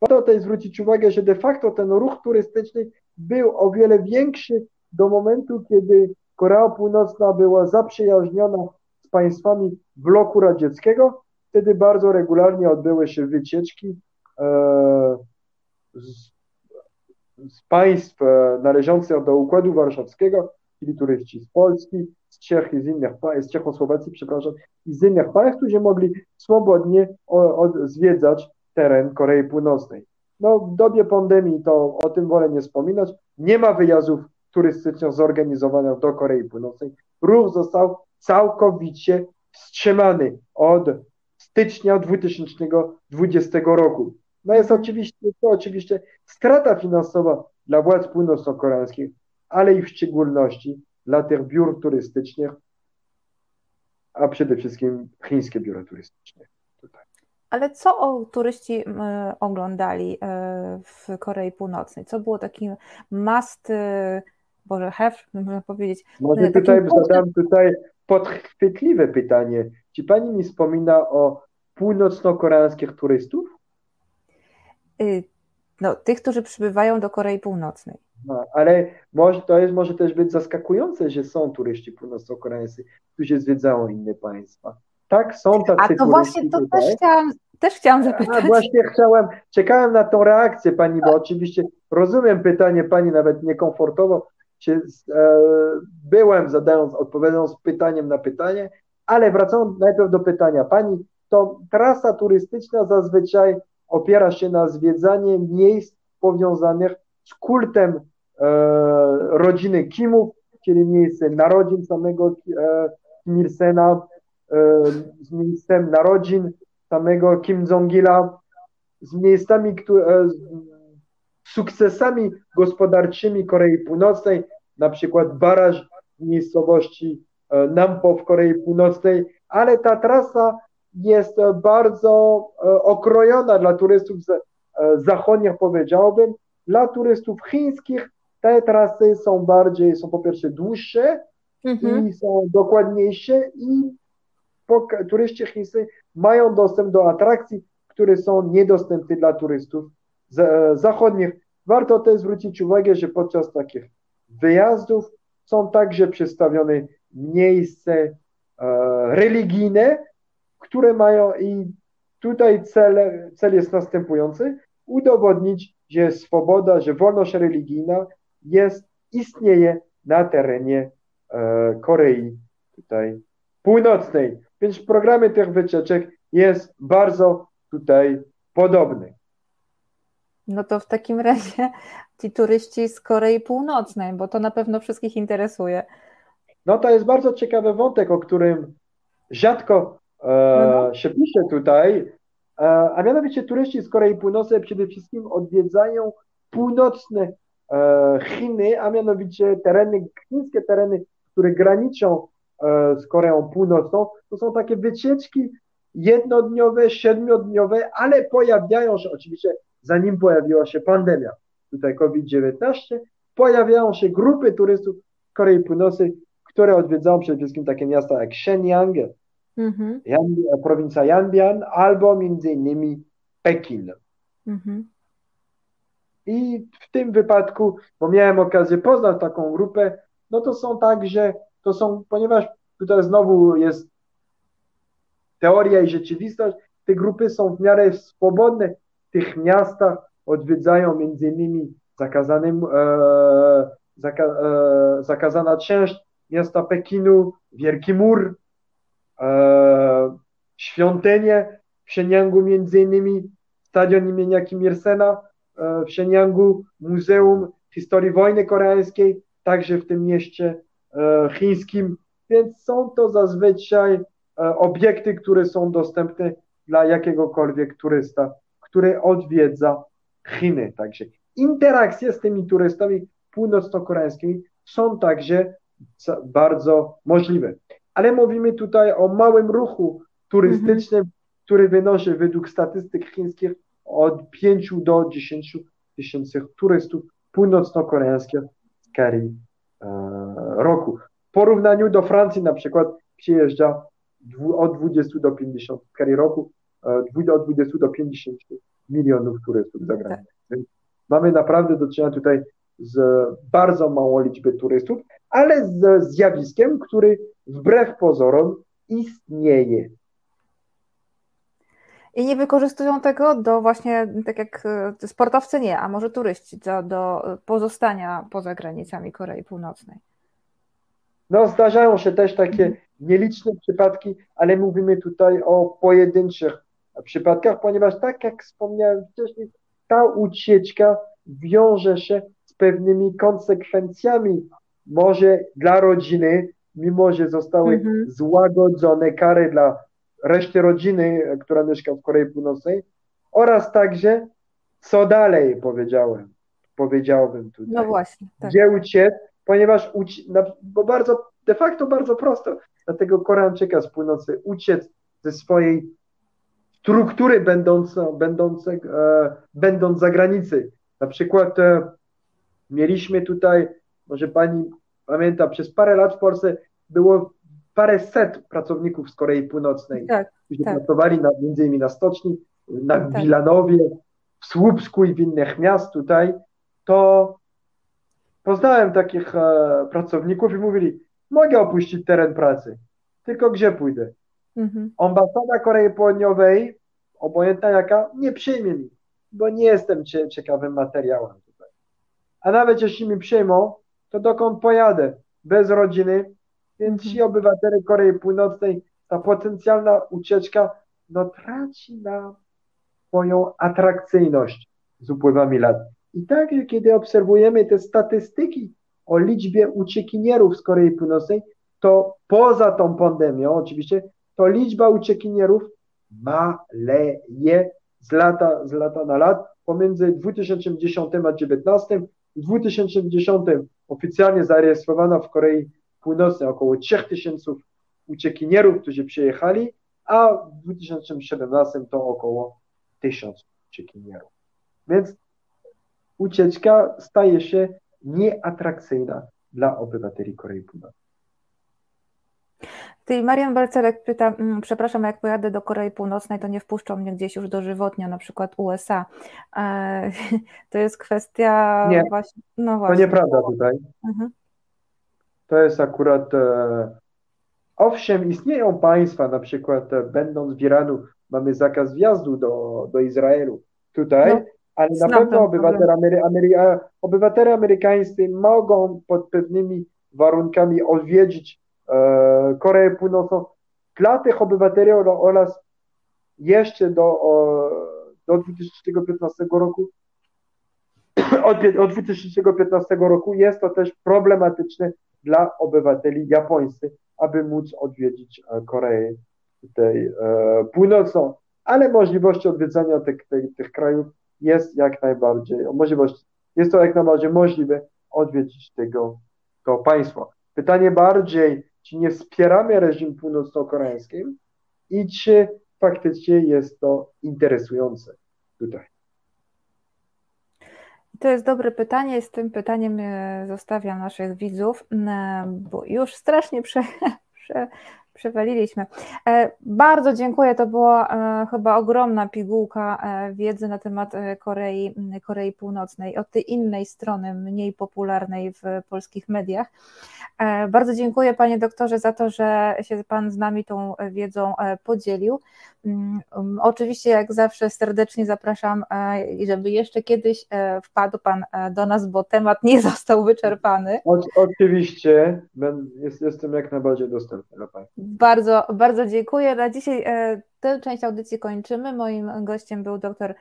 Warto tutaj zwrócić uwagę, że de facto ten ruch turystyczny był o wiele większy do momentu, kiedy Korea Północna była zaprzyjaźniona z państwami bloku radzieckiego. Wtedy bardzo regularnie odbyły się wycieczki e, z, z państw e, należących do Układu Warszawskiego, czyli turyści z Polski, z Czech i z innych z Czechosłowacji, przepraszam, i z innych państw, którzy mogli swobodnie o, o, zwiedzać teren Korei Północnej. No, w dobie pandemii to o tym wolę nie wspominać. Nie ma wyjazdów turystycznych zorganizowanych do Korei Północnej. Ruch został całkowicie wstrzymany od stycznia 2020 roku. No jest oczywiście, to oczywiście strata finansowa dla władz północno-koreańskich, ale i w szczególności dla tych biur turystycznych, a przede wszystkim chińskie biura turystyczne. Tutaj. Ale co o turyści oglądali e, w Korei Północnej? Co było takim must, e, Boże, have, można powiedzieć? Może tutaj zadam tutaj podchwytliwe pytanie. Czy pani mi wspomina o północno-koreańskich turystów? Y, no, tych, którzy przybywają do Korei Północnej. No, ale może, to jest może też być zaskakujące, że są turyści północno-koreańscy, którzy zwiedzają inne państwa. Tak, są tacy A to właśnie to tutaj. też chciałam, też chciałam zapytać. A właśnie chciałem, czekałem na tą reakcję pani, bo oczywiście rozumiem pytanie pani nawet niekomfortowo, czy, e, byłem zadając, odpowiadając pytaniem na pytanie, ale wracając najpierw do pytania pani, to trasa turystyczna zazwyczaj opiera się na zwiedzanie miejsc powiązanych z kultem rodziny Kimów, czyli miejsce narodzin samego e, Kim Il-sena, e, z miejscem narodzin samego Kim Jong-ila, z miejscami, które, e, z sukcesami gospodarczymi Korei Północnej, na przykład baraż w miejscowości e, Nampo w Korei Północnej, ale ta trasa jest bardzo e, okrojona dla turystów e, zachodnich, powiedziałbym. Dla turystów chińskich te trasy są bardziej, są po pierwsze dłuższe mhm. i są dokładniejsze i turyści chińscy mają dostęp do atrakcji, które są niedostępne dla turystów e, zachodnich. Warto też zwrócić uwagę, że podczas takich wyjazdów są także przedstawione miejsca religijne, które mają i tutaj cel, cel jest następujący, udowodnić, że swoboda, że wolność religijna jest, istnieje na terenie e, Korei tutaj północnej. Więc w programie tych wycieczek jest bardzo tutaj podobny. No to w takim razie ci turyści z Korei Północnej, bo to na pewno wszystkich interesuje. No to jest bardzo ciekawy wątek, o którym rzadko e, się pisze tutaj, e, a mianowicie turyści z Korei Północnej przede wszystkim odwiedzają północne Chiny, a mianowicie tereny, chińskie tereny, które graniczą e, z Koreą Północną. To są takie wycieczki jednodniowe, siedmiodniowe, ale pojawiają się oczywiście, zanim pojawiła się pandemia, tutaj COVID-19, pojawiają się grupy turystów Korei Północnej, które odwiedzają przede wszystkim takie miasta jak Shenyang, mhm. Yan, prowincja Yanbian albo między innymi Pekin. Mhm. I w tym wypadku, bo miałem okazję poznać taką grupę, no to są także, to są, ponieważ tutaj znowu jest teoria i rzeczywistość, te grupy są w miarę swobodne. W tych miastach, odwiedzają między innymi zakazanym, e, zaka, e, zakazana część miasta Pekinu, Wielki Mur, e, świątynię w Shenyang między innymi stadion imienia Kim w Shenyang, Muzeum Historii Wojny Koreańskiej, także w tym mieście e, chińskim, więc są to zazwyczaj e, obiekty, które są dostępne dla jakiegokolwiek turysta, który odwiedza Chiny. Także interakcje z tymi turystami północno-koreańskimi są także bardzo możliwe ale mówimy tutaj o małym ruchu turystycznym, mhm. który wynosi według statystyk chińskich od 5 do 10 tysięcy turystów północno-koreańskich w skali e, roku. W porównaniu do Francji na przykład przyjeżdża od 20 do 50 w skali roku, e, od 20 do 50 milionów turystów zagranicznych. Mamy naprawdę do czynienia tutaj z bardzo małą liczbą turystów, ale z zjawiskiem, który wbrew pozorom istnieje. I nie wykorzystują tego do właśnie, tak jak e, sportowcy nie, a może turyści, do, do pozostania poza granicami Korei Północnej. No, zdarzają się też takie nieliczne przypadki, ale mówimy tutaj o pojedynczych przypadkach, ponieważ tak jak wspomniałem wcześniej, ta ucieczka wiąże się z pewnymi konsekwencjami, może dla rodziny, mimo że zostały mhm. złagodzone kary dla reszty rodziny, która mieszka w Korei Północnej, oraz także co dalej powiedziałem, powiedziałbym tutaj. No właśnie. Tak. Gdzie uciec, ponieważ uci- bo bardzo, de facto bardzo prosto dla tego Koreańczyka z północy uciec ze swojej struktury będące, będące, e, będąc za granicy. Na przykład e, mieliśmy tutaj, może pani pamięta, przez parę lat w Polsce było parę set pracowników z Korei Północnej, tak, którzy tak. pracowali na, między innymi na stoczni, na tak. Wilanowie, w Słupsku i w innych miast tutaj, to poznałem takich e, pracowników i mówili, mogę opuścić teren pracy, tylko gdzie pójdę? Mhm. Ambasada Korei Południowej, obojętna jaka, nie przyjmie mi, bo nie jestem ciekawym materiałem tutaj. A nawet jeśli mi przyjmą, to dokąd pojadę? Bez rodziny, więc ci mhm. obywatele Korei Północnej, ta potencjalna ucieczka, no traci na swoją atrakcyjność z upływami lat. I tak, kiedy obserwujemy te statystyki o liczbie uciekinierów z Korei Północnej, to poza tą pandemią oczywiście, to liczba uciekinierów maleje z lata, z lata na lat. Pomiędzy 2010 a 2019, w 2010 oficjalnie zarejestrowano w Korei Północnej około 3000 uciekinierów, którzy przyjechali, a w 2017 to około 1000 uciekinierów. Więc ucieczka staje się nieatrakcyjna dla obywateli Korei Północnej. Ty, Marian Balcerek pyta, mm, przepraszam, jak pojadę do Korei Północnej, to nie wpuszczą mnie gdzieś już dożywotnio, na przykład USA. E, to jest kwestia nie, właśnie, no właśnie. To nieprawda tutaj. Mhm. To jest akurat, e, owszem, istnieją państwa, na przykład e, będąc w Iranu, mamy zakaz wjazdu do, do Izraelu tutaj, no, ale na pewno obywatele, Amery, Amery, obywatele amerykańscy mogą pod pewnymi warunkami odwiedzić e, Koreę Północną. Dla tych obywateli oraz jeszcze do, do 2015 roku od, od 2015 roku jest to też problematyczne dla obywateli japońscy, aby móc odwiedzić e, Koreę tutaj, e, Północną, ale możliwość odwiedzania tych, tych, tych krajów jest jak najbardziej, możliwość, jest to jak najbardziej możliwe odwiedzić tego to państwo. Pytanie bardziej, czy nie wspieramy reżim północno-koreański i czy faktycznie jest to interesujące tutaj. To jest dobre pytanie. Z tym pytaniem e, zostawiam naszych widzów, e, bo już strasznie prze, prze, przewaliliśmy. E, bardzo dziękuję. To była chyba ogromna pigułka wiedzy na temat Korei, Korei Północnej, od tej innej strony, mniej popularnej w polskich mediach. Bardzo dziękuję Panie doktorze za to, że się Pan z nami tą wiedzą podzielił. Mm, oczywiście, jak zawsze, serdecznie zapraszam, e, żeby jeszcze kiedyś e, wpadł Pan e, do nas, bo temat nie został wyczerpany. oczywiście, jestem jak najbardziej dostępny dla Państwa. Bardzo, bardzo dziękuję. Na dzisiaj tę część audycji kończymy. Moim gościem był dr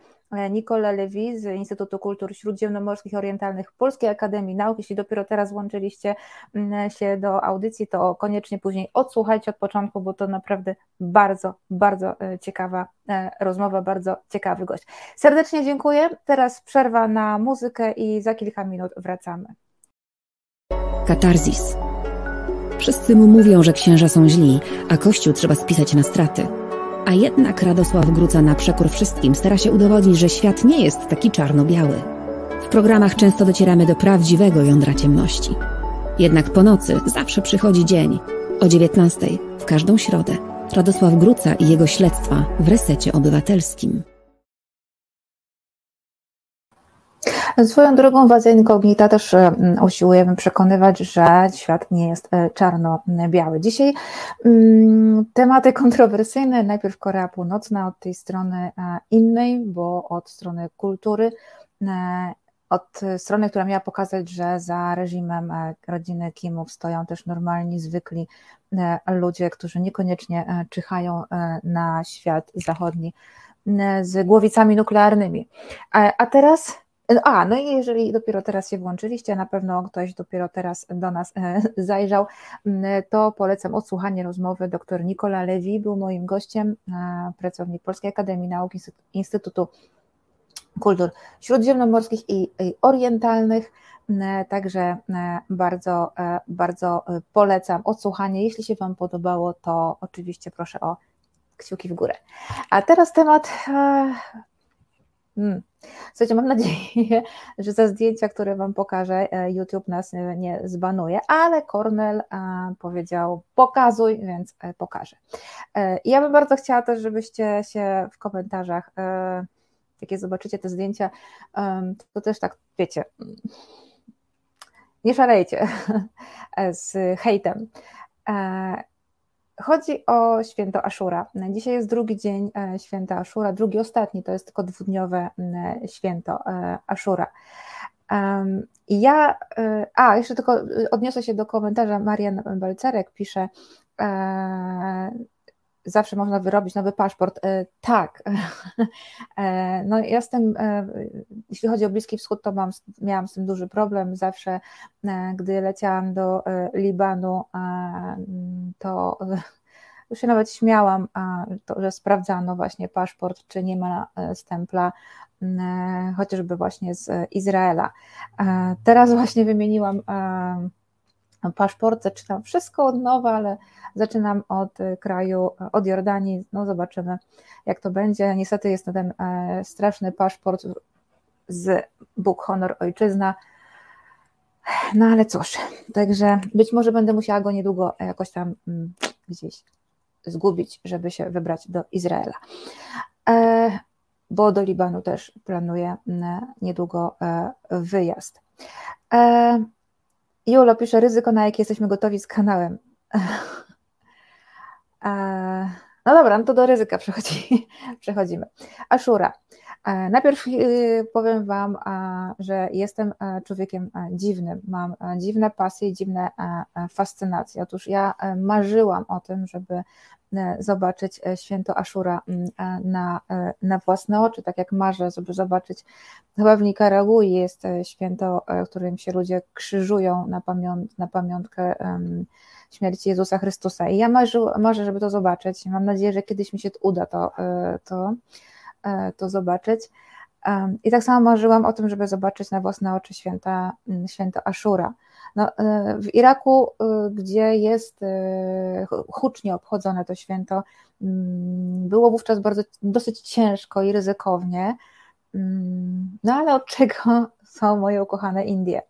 Nicola Lewis z Instytutu Kultur Śródziemnomorskich Orientalnych Polskiej Akademii Nauk. Jeśli dopiero teraz włączyliście mm, się do audycji, to koniecznie później odsłuchajcie od początku, bo to naprawdę bardzo, bardzo e, ciekawa e, rozmowa, bardzo ciekawy gość. Serdecznie dziękuję. Teraz przerwa na muzykę i za kilka minut wracamy. Katarzis. Wszyscy mu mówią, że księża są źli, a kościół trzeba spisać na straty. A jednak Radosław Gruca na przekór wszystkim stara się udowodnić, że świat nie jest taki czarno-biały. W programach często docieramy do prawdziwego jądra ciemności. Jednak po nocy zawsze przychodzi dzień. O 19 w każdą środę. Radosław Gruca i jego śledztwa w resecie obywatelskim. Swoją drogą w Azja Incognita też usiłujemy przekonywać, że świat nie jest czarno-biały. Dzisiaj tematy kontrowersyjne, najpierw Korea Północna od tej strony innej, bo od strony kultury, od strony, która miała pokazać, że za reżimem e, rodziny Kimów stoją też normalni, zwykli e, ludzie, którzy niekoniecznie e, czyhają na świat zachodni z głowicami nuklearnymi. A teraz a, no i jeżeli dopiero teraz się włączyliście, na pewno ktoś dopiero teraz do nas zajrzał, to polecam odsłuchanie rozmowy. Dr Nikola Lewi był moim gościem, pracownik Polskiej Akademii Nauk Instytutu kultur śródziemnomorskich i, orientalnych. E, także e, bardzo, e, bardzo polecam odsłuchanie. Jeśli się Wam podobało, to oczywiście proszę o kciuki w górę. A teraz temat. Hmm. Słuchajcie, mam nadzieję, że za zdjęcia, które Wam pokażę, YouTube nas nie zbanuje, ale Cornel powiedział pokazuj, więc pokażę. Ja bym bardzo chciała też, żebyście się w komentarzach jak zobaczycie te zdjęcia, to też tak, wiecie, nie szalejcie z hejtem. E, chodzi o święto Ashura. Dzisiaj jest drugi dzień e, święta Ashura, drugi, ostatni, to jest tylko dwudniowe święto e, Ashura. I ja, a jeszcze tylko odniosę się do komentarza, Marian Balcerek pisze, zawsze można wyrobić nowy paszport. E, tak. E, no ja e, jeśli chodzi o Bliski Wschód, to mam, miałam z tym duży problem. Zawsze, gdy leciałam do Libanu, to już się nawet śmiałam, to, że sprawdzano właśnie paszport, czy nie ma stempla, chociażby właśnie z Izraela. Teraz właśnie wymieniłam paszport, zaczynam wszystko od nowa, ale zaczynam od kraju, od Jordanii, no zobaczymy jak to będzie. Niestety jest to ten e, straszny paszport z Bóg, honor, ojczyzna, no ale cóż, także być może będę musiała go niedługo jakoś tam mm, gdzieś zgubić, żeby się wybrać do Izraela. E, bo do Libanu też planuję mm, niedługo e, wyjazd. Julo pisze ryzyko, na jakie jesteśmy gotowi z kanałem. No dobra, no to do ryzyka przechodzi, przechodzimy. Ashura. E, najpierw y, powiem Wam, że jestem e, człowiekiem dziwnym, mam dziwne pasje i dziwne fascynacje. Otóż ja marzyłam o tym, żeby zobaczyć święto Ashura mm, na, na własne oczy, tak jak marzę, żeby zobaczyć, chyba w Nikaragui jest święto, którym się ludzie krzyżują na, na pamiątkę śmierci Jezusa Chrystusa. I ja marzę, marzę, żeby to zobaczyć. Mam nadzieję, że kiedyś mi się uda to, e, to, e, to zobaczyć. I tak samo marzyłam o tym, żeby zobaczyć na własne oczy święta, święta Ashura. No, e, w Iraku, gdzie jest hucznie obchodzone to święto, było wówczas bardzo dosyć ciężko i ryzykownie. No ale od czego są moje ukochane Indie?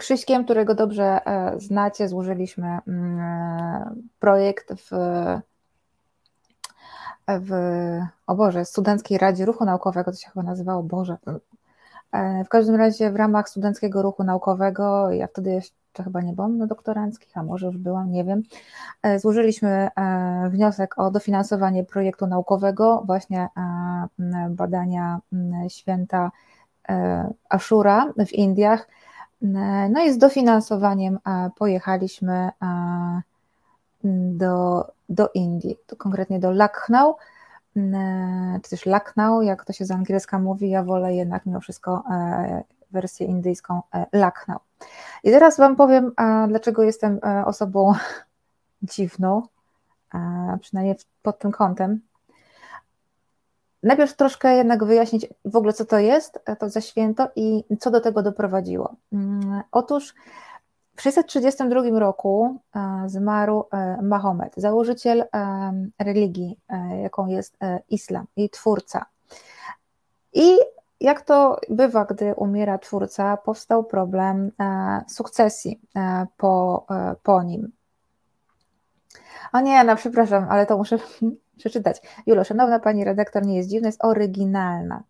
Krzyśkiem, którego dobrze e, znacie, złożyliśmy e, projekt w, w o Boże, Studenckiej Radzie Ruchu Naukowego, to się chyba nazywało, Boże. E, w każdym razie w ramach Studenckiego Ruchu Naukowego, ja wtedy jeszcze chyba nie byłam na doktoranckich, a może już byłam, nie wiem, złożyliśmy wniosek o dofinansowanie projektu naukowego, właśnie badania święta Ashura w Indiach, no i z dofinansowaniem pojechaliśmy do, do Indii, konkretnie do Lucknow, czy też Lucknow, jak to się z angielska mówi, ja wolę jednak mimo wszystko e, wersję indyjską e, Lucknow. I teraz Wam powiem, dlaczego jestem e, osobą dziwną, przynajmniej pod tym kątem, Najpierw troszkę jednak wyjaśnić w ogóle, co to jest to za święto i co do tego doprowadziło. Mm, otóż w 632 roku e, zmarł e, Mahomet, założyciel e, religii, jaką jest islam, jej twórca. I jak to bywa, gdy umiera twórca, powstał problem sukcesji po, po nim. O nie, no przepraszam, ale to muszę przeczytać. Julo, szanowna pani redaktor, nie jest dziwna, jest oryginalna.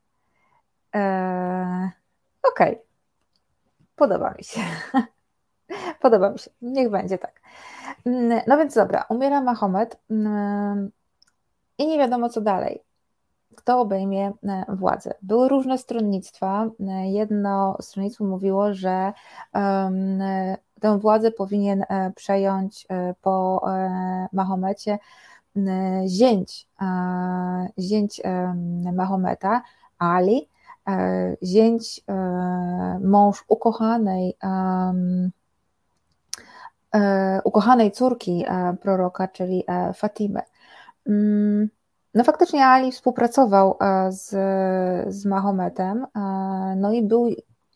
E, Okej. Okay. Podoba mi się. Podoba mi się. Niech będzie tak. Mm, no więc dobra, umiera Mahomet mm, i nie wiadomo co dalej. Kto obejmie e, władzę? Były różne stronnictwa. E, jedno stronnictwo mówiło, że tę władzę powinien przejąć po Mahomecie zięć, zięć Mahometa, Ali, e, zięć e, mąż ukochanej, e, ukochanej córki proroka, czyli Fatimy. Mm, no faktycznie Ali współpracował z, z Mahometem, no i był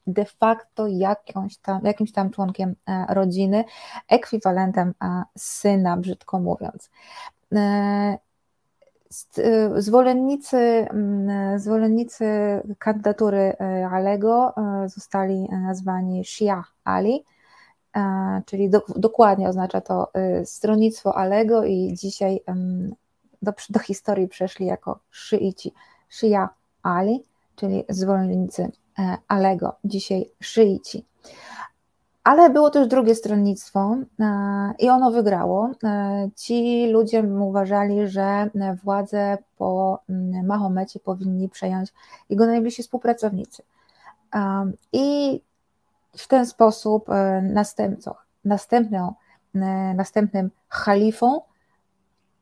de facto jakąś tam, jakimś tam członkiem rodziny, ekwiwalentem syna, brzydko mówiąc. Zwolennicy, mm, zwolennicy kandydatury Alego zostali nazwani Shia Ali, czyli do, dokładnie oznacza to stronnictwo Alego i dzisiaj do, do historii przeszli jako szyici Shia Ali, czyli zwolennicy Alego, dzisiaj szyici. Ale było też drugie stronnictwo e, i ono wygrało. E, ci ludzie uważali, że władzę po Mahomecie powinni przejąć jego najbliżsi współpracownicy. E, I w ten sposób następcą, następną, następnym halifą,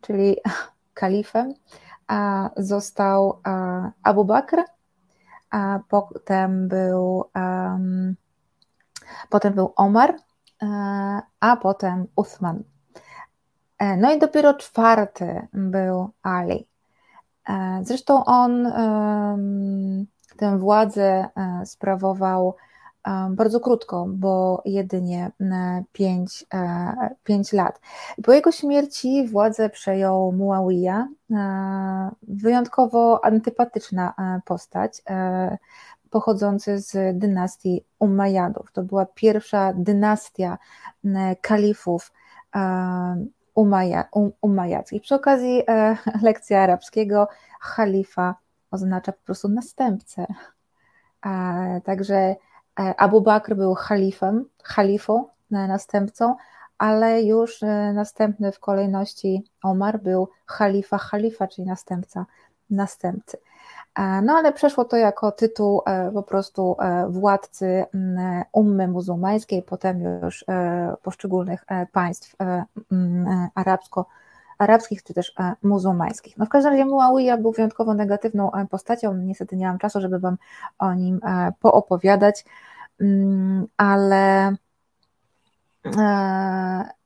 czyli kalifem, został Abu Bakr, a potem był potem był Omar, e, a potem Uthman. E, no i dopiero czwarty był Ali. E, zresztą on tę władzę sprawował bardzo krótko, bo jedynie 5, 5 lat. Po jego śmierci władzę przejął Muawiyah, wyjątkowo antypatyczna postać pochodzący z dynastii Umayyadów. To była pierwsza dynastia kalifów umayyackich. Przy okazji e, lekcja arabskiego khalifa oznacza po prostu następcę. Także e, Abu Bakr był khalifem, khalifą, następcą, ale już e, następny w kolejności Omar był khalifa, khalifa, czyli następca następcy. E, no ale przeszło to jako tytuł e, po prostu e, władcy ummy muzułmańskiej, potem już poszczególnych państw arabsko, arabskich czy też muzułmańskich. No w każdym razie Muawiyah był wyjątkowo negatywną postacią, niestety nie mam czasu, żeby Wam o nim poopowiadać, mm, ale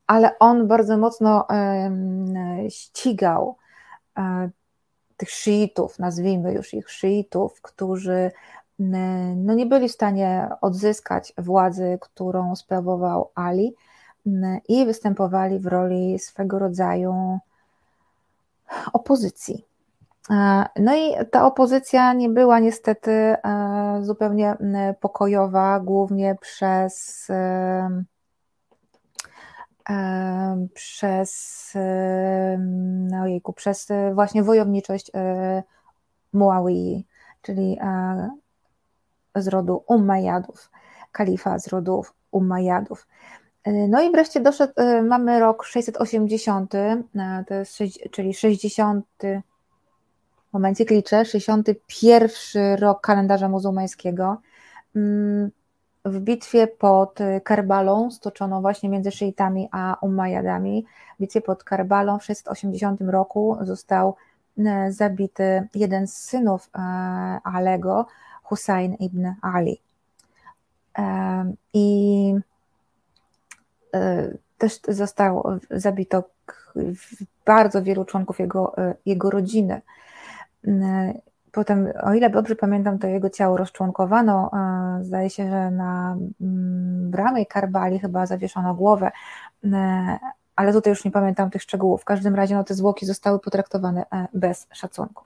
ale on bardzo mocno ścigał tych szyitów, nazwijmy już ich szyitów, którzy no, nie byli w stanie odzyskać władzy, którą sprawował Ali i występowali w roli swego rodzaju opozycji. E, no i ta opozycja nie była niestety e, zupełnie pokojowa, głównie przez przez, no ojejku, przez e, właśnie wojowniczość e, Muawii, czyli e, z rodu Umayyadów, kalifa z rodu Umayyadów. No i wreszcie doszedł, mamy rok 680, to jest, czyli 60, momencie liczę, 61 rok kalendarza muzułmańskiego. Mm, w bitwie pod Karbalą, stoczoną właśnie między szyitami a Umayyadami, w bitwie pod Karbalą w 680 roku został e, zabity jeden z synów e, Alego, Hussein ibn Ali. E, I też zostało zabito bardzo wielu członków jego, jego rodziny. Potem, o ile dobrze pamiętam, to jego ciało rozczłonkowano. E, zdaje się, że na mm, bramie Karbali chyba zawieszono głowę, e, ale tutaj już nie pamiętam tych szczegółów. W każdym razie no, te zwłoki zostały potraktowane e, bez szacunku.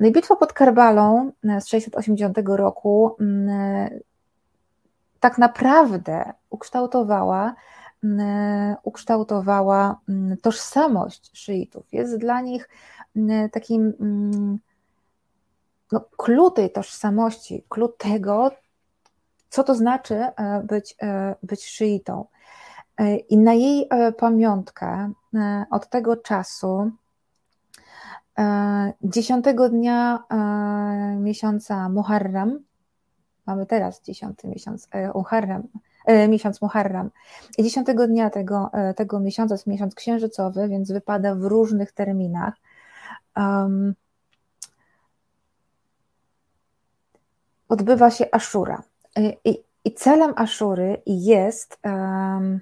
No i bitwa pod Karbalą z 680 roku mm, tak naprawdę ukształtowała ukształtowała tożsamość szyitów. Jest dla nich takim no, clue tej tożsamości, clue tego, co to znaczy być, być szyitą. I na jej pamiątkę od tego czasu, dziesiątego dnia miesiąca Muharram, mamy teraz dziesiąty miesiąc Muharram, E, miesiąc Muharram. I dziesiątego dnia tego, e, tego miesiąca jest miesiąc księżycowy, więc wypada w różnych terminach. Um, odbywa się Ashura. I, i, i celem Aszury jest, um,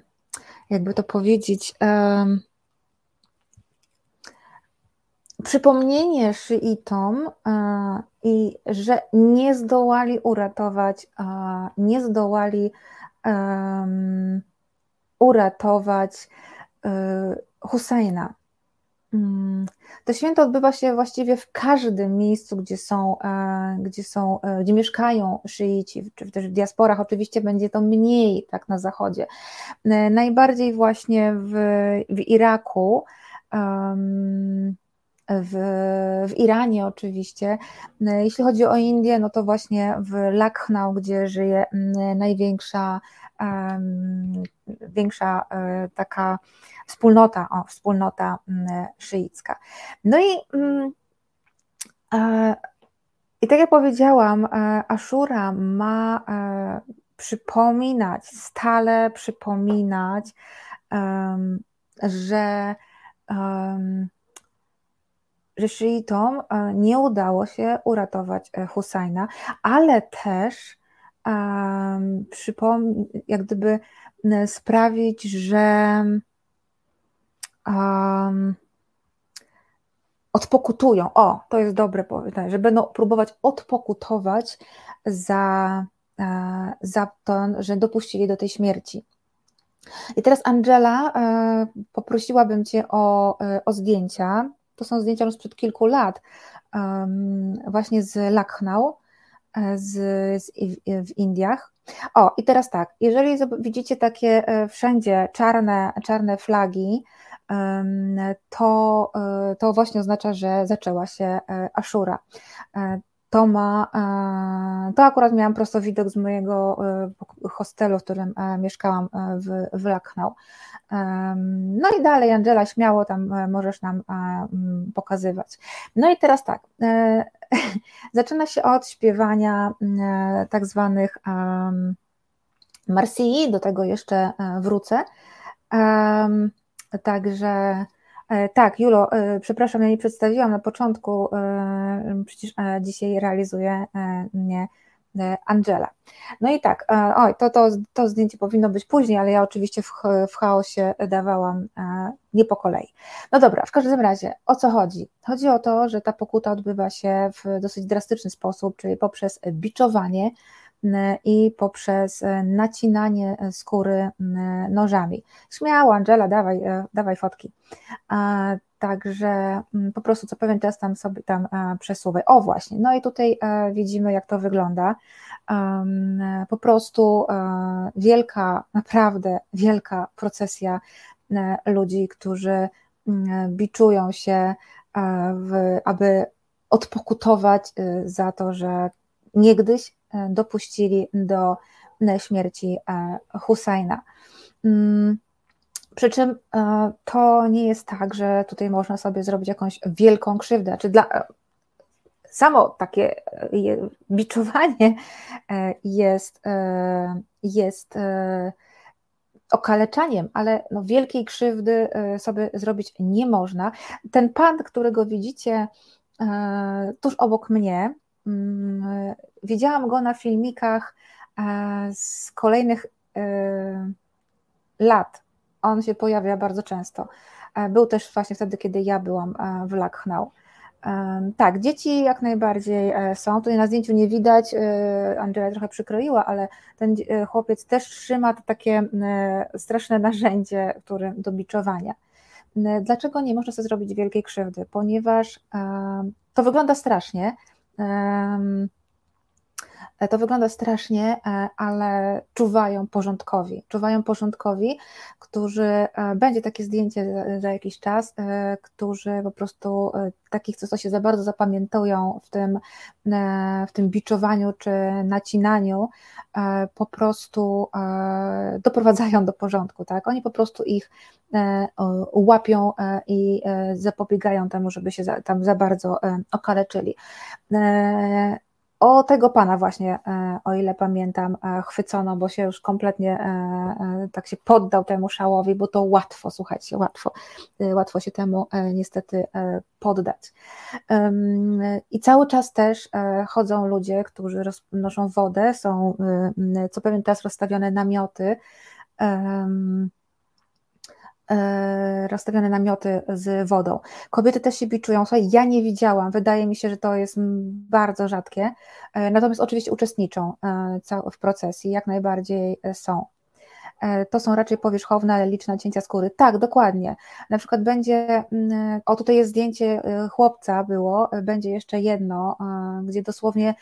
jakby to powiedzieć, um, przypomnienie szyitom, i że nie zdołali uratować, nie zdołali um, uratować um, Husajna. Mm, to święto odbywa się właściwie w każdym miejscu, gdzie są, e, gdzie są, e, gdzie mieszkają szyici, czy też w diasporach. Oczywiście będzie to mniej tak na zachodzie. E, najbardziej właśnie w, w Iraku. W, w Iranie oczywiście. Jeśli chodzi o Indię, no to właśnie w Lucknow, gdzie żyje największa większa e, taka wspólnota, o, wspólnota szyicka. No i, e, i tak jak powiedziałam, e, Ashura ma przypominać, stale przypominać, że że szyitom nie udało się uratować Husajna, ale też um, przypom- jak gdyby sprawić, że um, odpokutują. O, to jest dobre powiedzenie, że będą próbować odpokutować za, e, za to, że dopuścili do tej śmierci. I teraz Angela, e, poprosiłabym Cię o, e, o zdjęcia. To są zdjęcia sprzed kilku lat, właśnie z Lucknow z, z, w Indiach. O, i teraz tak, jeżeli widzicie takie e, wszędzie czarne, czarne flagi, to, e, to właśnie oznacza, że zaczęła się e, Ashura. To ma, to akurat miałam prosto widok z mojego hostelu, w którym mieszkałam w, w Lucknow. No i dalej, Angela, śmiało tam możesz nam pokazywać. No i teraz tak, zaczyna się od śpiewania tak zwanych Marsii, do tego jeszcze e, wrócę. Także e, tak, Julo, e, przepraszam, ja nie przedstawiłam na początku, przecież dzisiaj realizuje mnie E, Angela. No i tak, e, oj, to, to, to zdjęcie powinno być później, ale ja oczywiście w, w chaosie dawałam e, nie po kolei. No dobra, w każdym razie, o co chodzi? Chodzi o to, że ta pokuta odbywa się w dosyć drastyczny sposób, czyli poprzez biczowanie i poprzez nacinanie skóry nożami. Śmiało, Angela, dawaj, dawaj fotki. Także po prostu co pewien czas tam sobie tam e, przesuwaj. O właśnie, no i tutaj e, widzimy jak to wygląda. Po prostu e, wielka, naprawdę wielka procesja ludzi, którzy biczują się, aby odpokutować za to, że niegdyś dopuścili do śmierci Husajna. Mm, przy czym e, to nie jest tak, że tutaj można sobie zrobić jakąś wielką krzywdę. Czy dla, e, samo takie e, biczowanie jest, jest okaleczaniem, ale no wielkiej krzywdy sobie zrobić nie można. Ten pan, którego widzicie tuż obok mnie, widziałam go na filmikach z kolejnych lat on się pojawia bardzo często. E, był też właśnie wtedy, kiedy ja byłam e, w. E, tak, dzieci jak najbardziej są. Tutaj na zdjęciu nie widać, Angela trochę przykroiła, ale ten chłopiec też trzyma takie straszne narzędzie który, do biczowania. Dlaczego nie można sobie zrobić wielkiej krzywdy? Ponieważ to wygląda strasznie. E, to wygląda strasznie, e, ale czuwają porządkowi. Czuwają porządkowi, którzy, e, będzie takie zdjęcie za, za jakiś czas, którzy po prostu takich, co się za bardzo zapamiętują w tym, w tym biczowaniu czy nacinaniu, po prostu doprowadzają do porządku. Tak? Oni po prostu ich łapią i zapobiegają temu, żeby się tam za bardzo okaleczyli. O tego pana właśnie, e, o ile pamiętam, e, chwycono, bo się już kompletnie e, tak się poddał temu szałowi, bo to łatwo, słuchajcie, łatwo, łatwo się temu niestety poddać. I cały czas też chodzą ludzie, którzy noszą wodę, są co pewien czas rozstawione namioty, rozstawione namioty z wodą. Kobiety też się biczują. Słuchaj, ja nie widziałam, wydaje mi się, że to jest bardzo rzadkie, e, natomiast oczywiście uczestniczą e, w procesji, jak najbardziej są. To są raczej powierzchowne, ale liczne cięcia skóry. Tak, dokładnie. Na przykład będzie, o tutaj jest zdjęcie chłopca było, będzie jeszcze jedno, gdzie dosłownie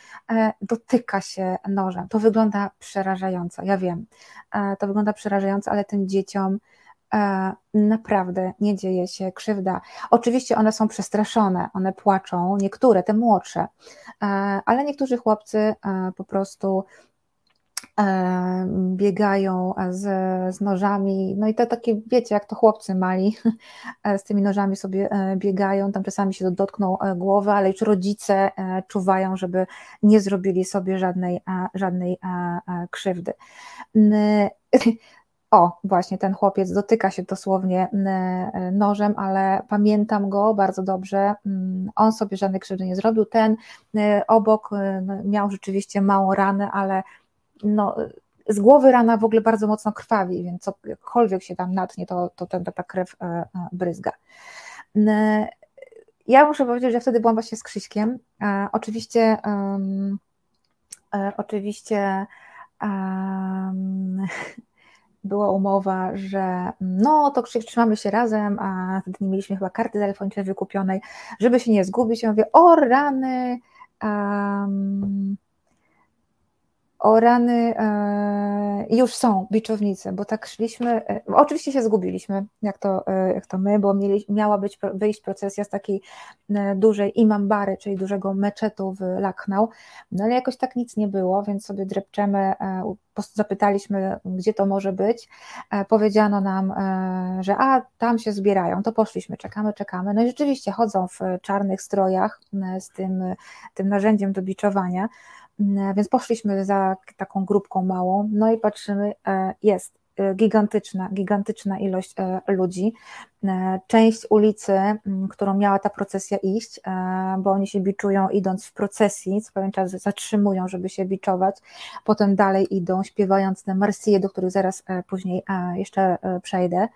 dotyka się nożem. To wygląda przerażająco, ja wiem. To wygląda przerażająco, ale tym dzieciom E, naprawdę nie dzieje się krzywda. Oczywiście one są przestraszone, one płaczą, niektóre, te młodsze, e, ale niektórzy chłopcy e, po prostu biegają z, z nożami, no i to takie, wiecie, jak to chłopcy mali, z tymi nożami sobie biegają, tam czasami się dotkną głowy, ale już rodzice czuwają, żeby nie zrobili sobie żadnej, żadnej krzywdy. O, właśnie ten chłopiec dotyka się dosłownie e, nożem, ale pamiętam go bardzo dobrze. Mm, on sobie żadnej krzywdy nie zrobił. Ten e, obok e, no, miał rzeczywiście małą ranę, ale no, z głowy rana w ogóle bardzo mocno krwawi, więc cokolwiek się tam natnie, to, to ten, ta krew bryzga. Ja muszę powiedzieć, że wtedy byłam właśnie z Krzyśkiem. Oczywiście, um, oczywiście um, była umowa, że no to trzymamy się razem, a wtedy nie mieliśmy chyba karty telefonicznej wykupionej, żeby się nie zgubić. Ja mówię, o rany, um, o rany, e, już są biczownice, bo tak szliśmy, e, oczywiście się zgubiliśmy, jak to, e, jak to my, bo mieli, miała być, wyjść procesja z takiej dużej imambary, czyli dużego meczetu w Lucknow, no ale jakoś tak nic nie było, więc sobie drepczemy, zapytaliśmy, gdzie to może być, powiedziano nam, że a, tam się zbierają, to poszliśmy, czekamy, czekamy, no i rzeczywiście chodzą w czarnych strojach z tym, tym narzędziem do biczowania, więc poszliśmy za taką grupką małą, no i patrzymy, e, jest e, gigantyczna, gigantyczna ilość e, ludzi. Część ulicy, mm, którą miała ta procesja iść, bo oni się biczują idąc w procesji, co pewien czas zatrzymują, żeby się biczować, potem dalej idą, śpiewając te marsje, do których zaraz później jeszcze przejdę.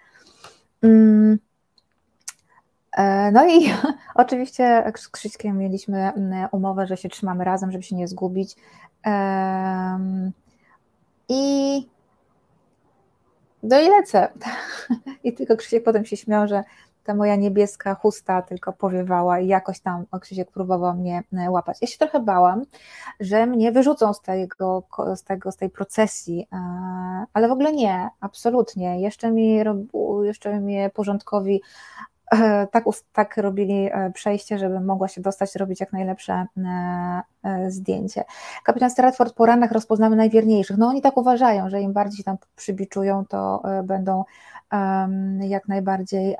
E, no i oczywiście z Krzyśkiem mieliśmy mm, umowę, że się trzymamy razem, żeby się nie zgubić. I do i lecę. I tylko Krzysiek potem się śmiał, że ta moja niebieska chusta tylko powiewała i jakoś tam Krzysiek próbował mnie e, łapać. Ja się trochę bałam, że mnie wyrzucą z tego, z tego, z tej procesji, e, ale w ogóle nie, absolutnie. Jeszcze mi, jeszcze mnie porządkowi tak, tak robili e, przejście, żeby mogła się dostać, robić jak najlepsze e, zdjęcie. Kapitan Stratford po ranach rozpoznamy najwierniejszych. No oni tak uważają, że im bardziej tam przybiczują, to będą jak najbardziej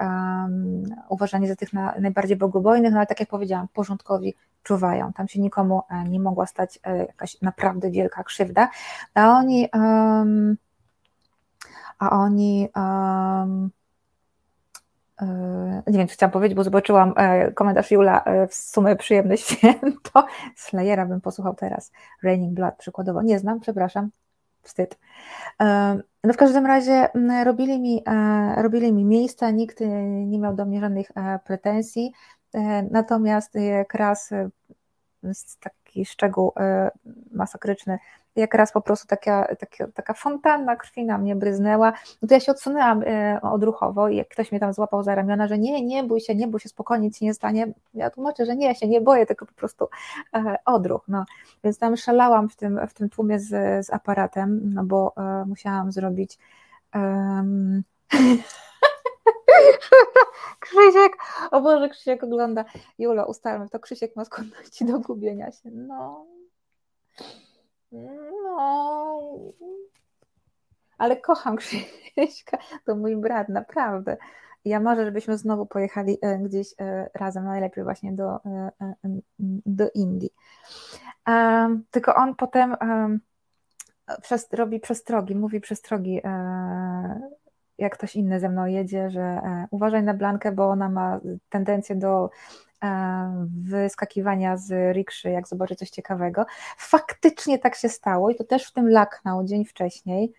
uważani za tych najbardziej bogobojnych, no ale tak jak powiedziałam, porządkowi czuwają. Tam się nikomu nie mogła stać jakaś naprawdę wielka krzywda, a oni a oni um, nie wiem, co chciałam powiedzieć, bo zobaczyłam e, komentarz Jula, e, w sumie przyjemne święto. Slayera bym posłuchał teraz. Raining Blood przykładowo. Nie znam, przepraszam. Wstyd. E, no w każdym razie robili mi, robili mi miejsca, nikt nie miał do mnie żadnych pretensji. Natomiast jak raz taki szczegół masakryczny jak raz po prostu taka, taka, taka fontanna krwi na mnie bryznęła, no to ja się odsunęłam odruchowo i jak ktoś mnie tam złapał za ramiona, że nie, nie bój się, nie bój się, spokojnie, nic nie stanie, ja tłumaczę, że nie, ja się nie boję, tylko po prostu odruch, no. Więc tam szalałam w tym, w tym tłumie z, z aparatem, no bo musiałam zrobić um, Krzysiek, o Boże, Krzysiek ogląda. Julo, ustalmy, to Krzysiek ma skłonności do gubienia się. No. No. Ale kocham Krzyśka, to mój brat, naprawdę. Ja może, żebyśmy znowu pojechali e, gdzieś e, razem, najlepiej właśnie do, e, do Indii. Tylko on potem robi przestrogi, mówi przestrogi jak ktoś inny ze mną jedzie, że uważaj na Blankę, bo ona ma tendencję do wyskakiwania z rikszy, jak zobaczy coś ciekawego. Faktycznie tak się stało i to też w tym Lucknow dzień wcześniej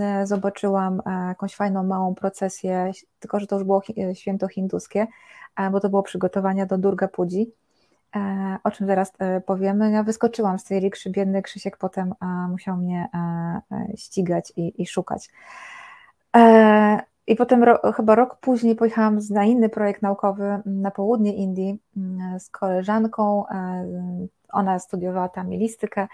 e, zobaczyłam jakąś fajną małą procesję, tylko że to już było święto hinduskie, bo to było przygotowania do Durga Pudzi, o czym zaraz powiemy. Ja wyskoczyłam z tej rikszy, biedny Krzysiek potem musiał mnie ścigać i, i szukać. E, I potem ro, chyba rok później pojechałam na inny projekt naukowy na południe Indii mm, z koleżanką. E, ona studiowała tam milistykę.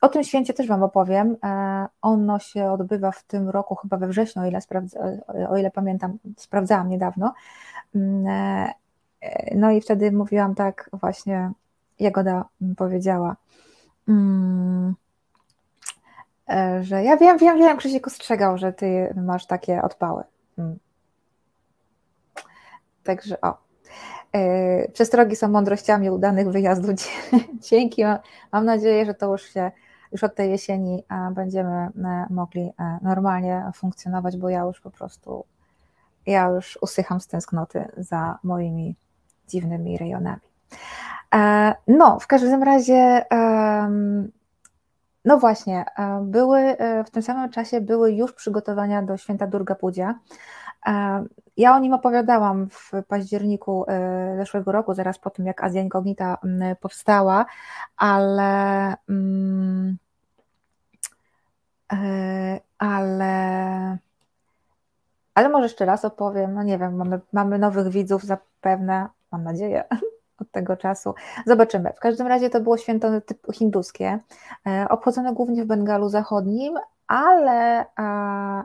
O tym święcie też Wam opowiem. E, ono się odbywa w tym roku, chyba we wrześniu, o ile, o ile pamiętam, sprawdzałam niedawno. Mm, no i wtedy mówiłam tak właśnie, Jagoda powiedziała. E, że ja wiem, wiem, wiem, Krzysiek ostrzegał, że ty masz takie odpały. Hmm. Także o. E, przestrogi są mądrościami udanych wyjazdów. Dzięki. Mam nadzieję, że to już się już od tej jesieni będziemy e, mogli normalnie funkcjonować, bo ja już po prostu ja już usycham z tęsknoty za moimi dziwnymi rejonami. No, w każdym razie no właśnie, e, były e, w tym samym czasie były już przygotowania do święta Durga Pudzia. E, ja o nim opowiadałam w październiku zeszłego roku, zaraz po tym, jak Azja Incognita powstała, ale ale ale może jeszcze raz opowiem, no nie wiem, mamy, mamy nowych widzów zapewne, mam nadzieję, od tego czasu. Zobaczymy. W każdym razie to było święto typu hinduskie, e, obchodzone głównie w Bengalu Zachodnim, ale, e,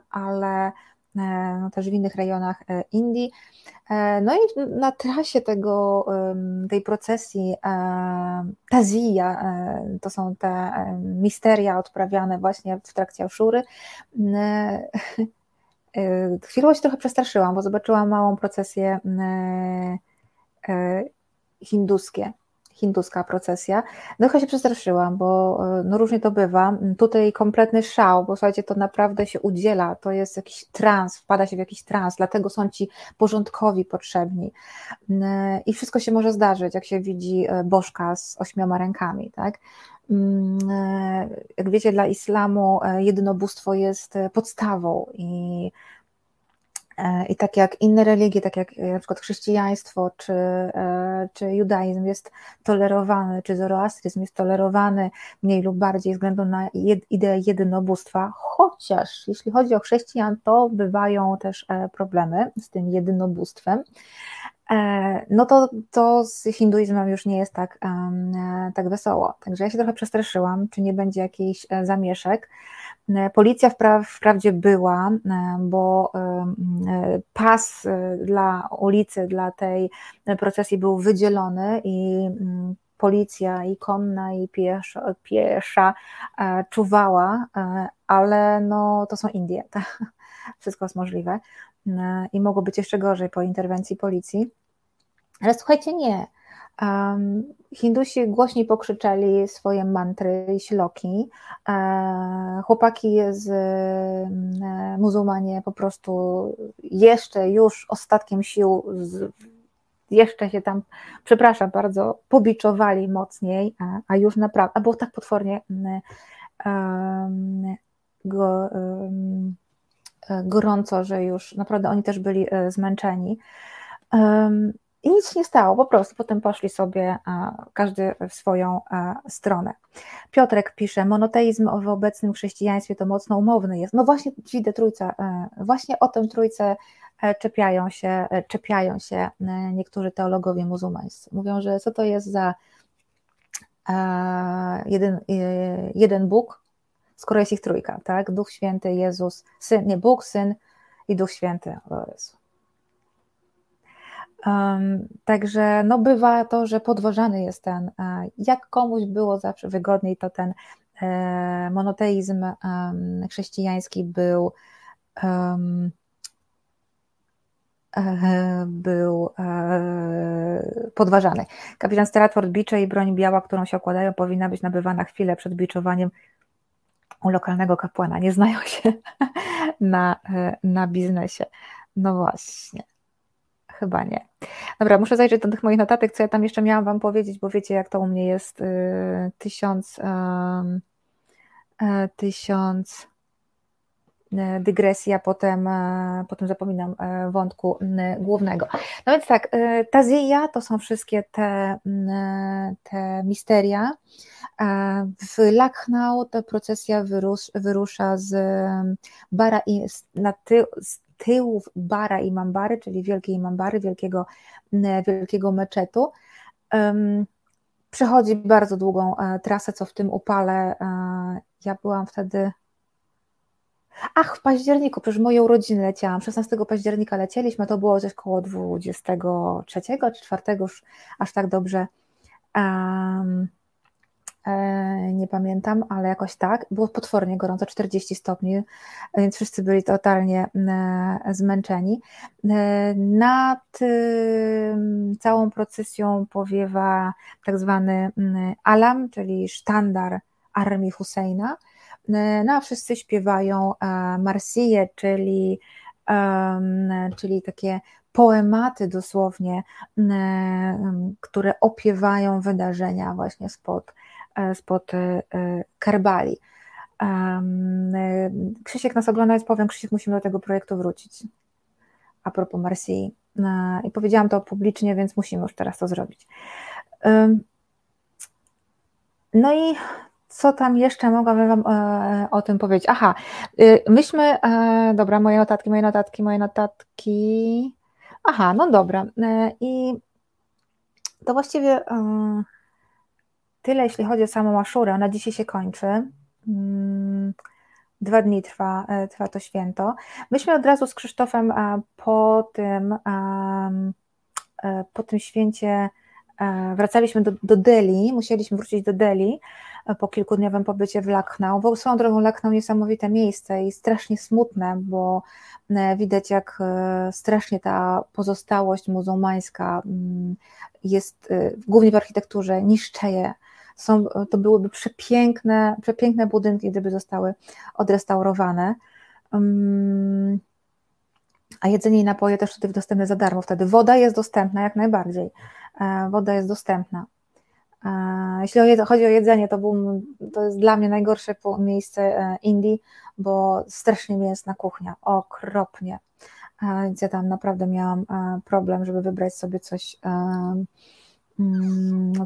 ale e, no też w innych rejonach Indii. No i na trasie tego, tej procesji Tazija, to są te misteria odprawiane właśnie w trakcie Aszury, chwilą się trochę przestraszyłam, bo zobaczyłam małą procesję hinduskie, hinduska procesja. Trochę się przestraszyłam, bo e, no różnie to bywa. Tutaj kompletny szał, bo słuchajcie, to naprawdę się udziela, to jest jakiś trans, wpada się w jakiś trans, dlatego są ci porządkowi potrzebni. E, I wszystko się może zdarzyć, jak się widzi e, bożka z ośmioma rękami, tak? Mm, jak wiecie, dla islamu jedynobóstwo jest podstawą i I tak jak inne religie, tak jak e, na przykład chrześcijaństwo czy, e, czy judaizm jest tolerowany, czy zoroastryzm jest tolerowany mniej lub bardziej względu na ideę jedynobóstwa, chociaż jeśli chodzi o chrześcijan, to bywają też problemy z tym jedynobóstwem, no to, to z hinduizmem już nie jest tak, tak wesoło. Także ja się trochę przestraszyłam, czy nie będzie jakichś zamieszek. E, policja wprawdzie była, e, bo e, pas dla ulicy, dla tej procesji był wydzielony i policja i konna i piesza, piesza czuwała, ale no to są Indie, wszystko jest możliwe i mogło być jeszcze gorzej po interwencji policji. Ale słuchajcie, nie. Hindusi głośniej pokrzyczeli swoje mantry i śloki. E, chłopaki z e, muzułmanie po prostu jeszcze już ostatkiem sił z, jeszcze się tam, przepraszam bardzo, pobiczowali mocniej, a, a już naprawdę, a było tak potwornie um, go, um, gorąco, że już naprawdę oni też byli zmęczeni. I nic się nie stało, po prostu potem poszli sobie każdy w swoją stronę. Piotrek pisze, monoteizm w obecnym chrześcijaństwie to mocno umowny jest. No właśnie, widzę trójca, właśnie o tę trójcę czepiają się, czepiają się niektórzy teologowie muzułmańscy. Mówią, że co to jest za jeden, jeden Bóg, skoro jest ich trójka, tak? Duch Święty, Jezus, Syn, nie Bóg, Syn i Duch Święty. Um, także no bywa to, że podważany jest ten, e, jak komuś było zawsze wygodniej, to ten e, monoteizm chrześcijański był um, był e, podważany. Kapitan Stratford bicze i broń biała, którą się okładają, powinna być nabywana chwilę przed biczowaniem u lokalnego kapłana. Nie znają się na, na biznesie. No właśnie. Chyba nie. Dobra, muszę zajrzeć do tych moich notatek, co ja tam jeszcze miałam Wam powiedzieć, bo wiecie, jak to u mnie jest. Y, tysiąc, e, tysiąc e, dygresji, a potem, e, potem zapominam wątku głównego. No więc tak, Tazija to są wszystkie te, te misteria. W Lucknow ta procesja wyrus, wyrusza z Bara i na ty, z tyłów Bara i Mambary, czyli Wielkiej Mambary, wielkiego, wielkiego meczetu. Przechodzi bardzo długą e, trasę, co w tym upale. E, ja byłam wtedy. Ach, w październiku, przecież moją rodzinę leciałam. 16 października lecieliśmy, to było coś koło 23 czy 4, już aż tak dobrze. Nie pamiętam, ale jakoś tak. Było potwornie gorąco, 40 stopni, więc wszyscy byli totalnie e, zmęczeni. E, nad całą procesją powiewa tak zwany alam, czyli sztandar armii Husseina. No a wszyscy śpiewają Marsije, czyli, czyli takie poematy dosłownie, które opiewają wydarzenia właśnie spod E, spod e, Kerbali. Krzysiek nas ogląda, więc powiem, Krzysiek, musimy do tego projektu wrócić. A propos Marsji. E, I powiedziałam to publicznie, więc musimy już teraz to zrobić. No i co tam jeszcze mogłabym Wam o tym powiedzieć? Aha, myśmy, dobra, moje notatki, moje notatki, moje notatki. Aha, no dobra. I to właściwie Tyle, jeśli chodzi o samą Aszurę. Ona dzisiaj się kończy. Mm, dwa dni trwa, e, trwa to święto. Myśmy od razu z Krzysztofem e, po tym, e, po tym święcie wracaliśmy do, do Delhi, musieliśmy wrócić do Delhi po kilkudniowym pobycie w Lucknow, bo swoją drogą Lucknow niesamowite miejsce i strasznie smutne, bo widać jak strasznie ta pozostałość muzułmańska mm, jest głównie w architekturze, niszczeje są, to byłyby przepiękne, przepiękne budynki, gdyby zostały odrestaurowane. A jedzenie i napoje też tutaj dostępne za darmo. Wtedy woda jest dostępna jak najbardziej. E, woda jest dostępna. E, jeśli chodzi o jedzenie, to, był, to jest dla mnie najgorsze miejsce e, Indii, bo strasznie mięsna kuchnia, okropnie. Więc ja tam naprawdę miałam problem, żeby wybrać sobie coś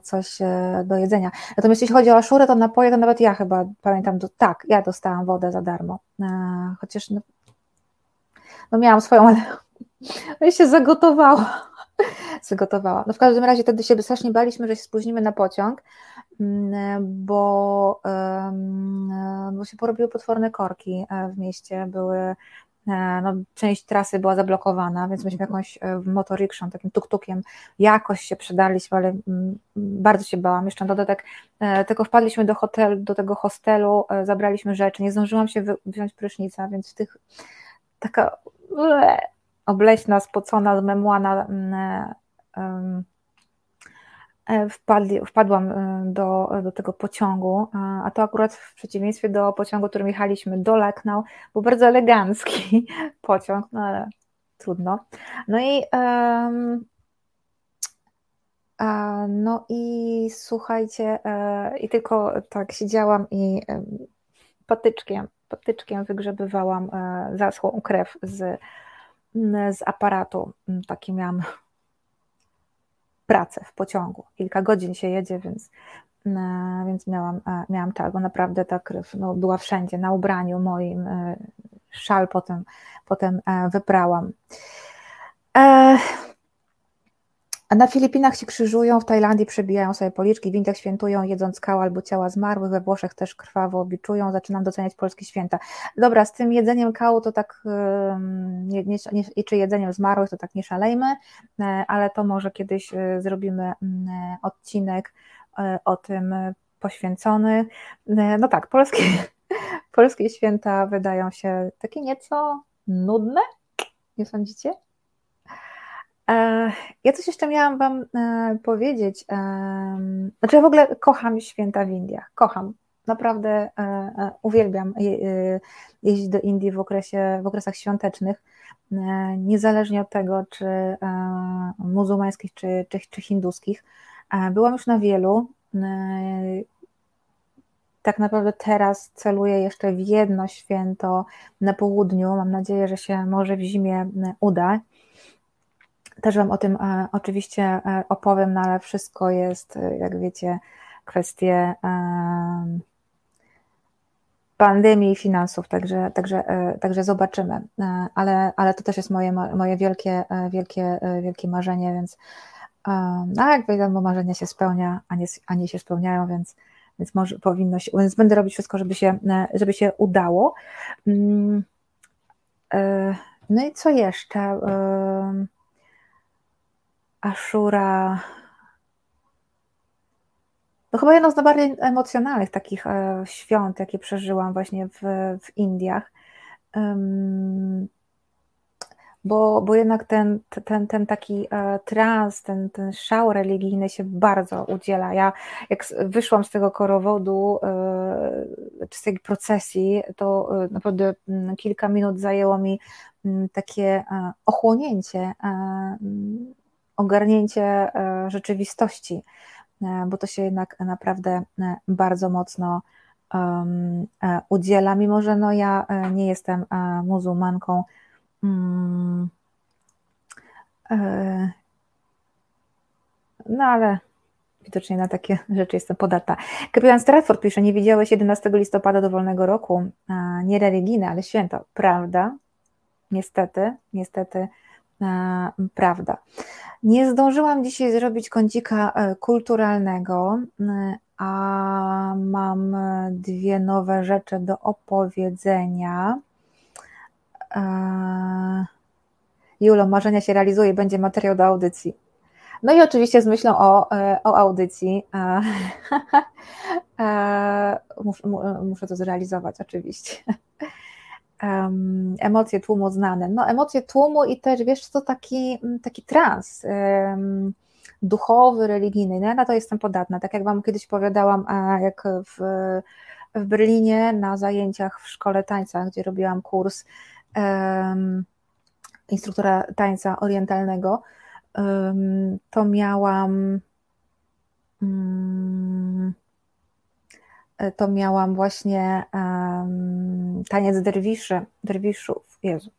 coś e, do jedzenia. Natomiast jeśli chodzi o aszurę, to napoje, to nawet ja chyba pamiętam, to tak, ja dostałam wodę za darmo. E, chociaż no, no miałam swoją, ale ja się zagotowała. Zagotowała. No w każdym razie wtedy się strasznie baliśmy, że się spóźnimy na pociąg, mm, bo, bo się porobiły potworne korki e, w mieście, były E, no, część trasy była zablokowana, więc myśmy jakąś e, motorykrzą, takim tuk-tukiem jakoś się przydaliśmy, ale mm, bardzo się bałam. Jeszcze na dodatek e, tego wpadliśmy do, hotel, do tego hostelu, zabraliśmy rzeczy, nie zdążyłam się wziąć prysznica, więc w tych taka obleśna, spocona, zmemłana E, wpadli, wpadłam e, do, do tego pociągu, a to akurat w przeciwieństwie do pociągu, którym jechaliśmy do Lucknow, był bardzo elegancki pociąg, no ale trudno. No i um, no i słuchajcie, e, i tylko tak siedziałam i patyczkiem, patyczkiem wygrzebywałam zaschłą krew z, z aparatu. Taki miałam pracę w pociągu. Kilka godzin się jedzie, więc, więc miałam, miałam czas, bo naprawdę ta krew no, była wszędzie, na ubraniu moim, szal potem, potem wyprałam. A na Filipinach się krzyżują, w Tajlandii przebijają sobie policzki, w Indiach świętują, jedząc kał albo ciała zmarłych, we Włoszech też krwawo biczują, zaczynam doceniać polskie święta. Dobra, z tym jedzeniem kału to tak, nie, nie, nie, czy jedzeniem zmarłych to tak nie szalejmy, e, ale to może kiedyś e, zrobimy mm, e, odcinek o tym poświęcony. No tak, polskie, polskie święta wydają się takie nieco nudne, nie sądzicie? E, ja coś jeszcze miałam Wam e, powiedzieć. Znaczy, ja w ogóle kocham święta w Indiach. Kocham. Naprawdę e, uwielbiam jeździć do Indii w, okresie, w okresach świątecznych, niezależnie od tego, czy muzułmańskich, czy, czy, czy hinduskich. Byłam już na wielu. Tak naprawdę teraz celuję jeszcze w jedno święto na południu. Mam nadzieję, że się może w zimie uda. Też Wam o tym e, oczywiście e, opowiem, no ale wszystko jest, e, jak wiecie, kwestie pandemii i finansów, także, także, także zobaczymy. Ale, ale to też jest moje, moje wielkie, wielkie, wielkie marzenie, więc no jak wiadomo, marzenia się spełnia, a nie, a nie się spełniają, więc, więc może powinno się, więc będę robić wszystko, żeby się, żeby się udało. Mm, no i co jeszcze? Ashura. To chyba jedno z najbardziej emocjonalnych takich e, świąt, jakie przeżyłam właśnie w, w Indiach. bo, bo jednak ten, ten, ten taki e, trans, ten, ten szał religijny się bardzo udziela. Ja jak wyszłam z tego korowodu, e, czy z tej procesji, to naprawdę mm, kilka minut zajęło mi mm, takie ochłonięcie ogarnięcie e, rzeczywistości, e, bo to się jednak naprawdę e, bardzo mocno udziela, mimo że no ja nie jestem muzułmanką. Mm, no ale widocznie na takie rzeczy jestem podatna. Kapitan Stratford pisze, nie widziałeś 11 listopada dowolnego roku, nie religijne, ale święto. Prawda? Niestety, niestety, prawda. Nie zdążyłam dzisiaj zrobić kącika e, kulturalnego, e, a mam dwie nowe rzeczy do opowiedzenia. E, Julo, marzenia się realizuje, będzie materiał do audycji. No i oczywiście z myślą o, o audycji. Muszę, muszę to zrealizować, oczywiście um, emocje tłumu znane. No emocje tłumu i też, wiesz, to taki, mm, taki trans um, duchowy, religijny. No, ja na to jestem podatna. Tak jak Wam kiedyś powiedziałam, jak w, w Berlinie na zajęciach w szkole tańca, gdzie robiłam kurs um, instruktora tańca orientalnego, to miałam um, to miałam właśnie um, taniec derwiszy, derwiszów, Jezu,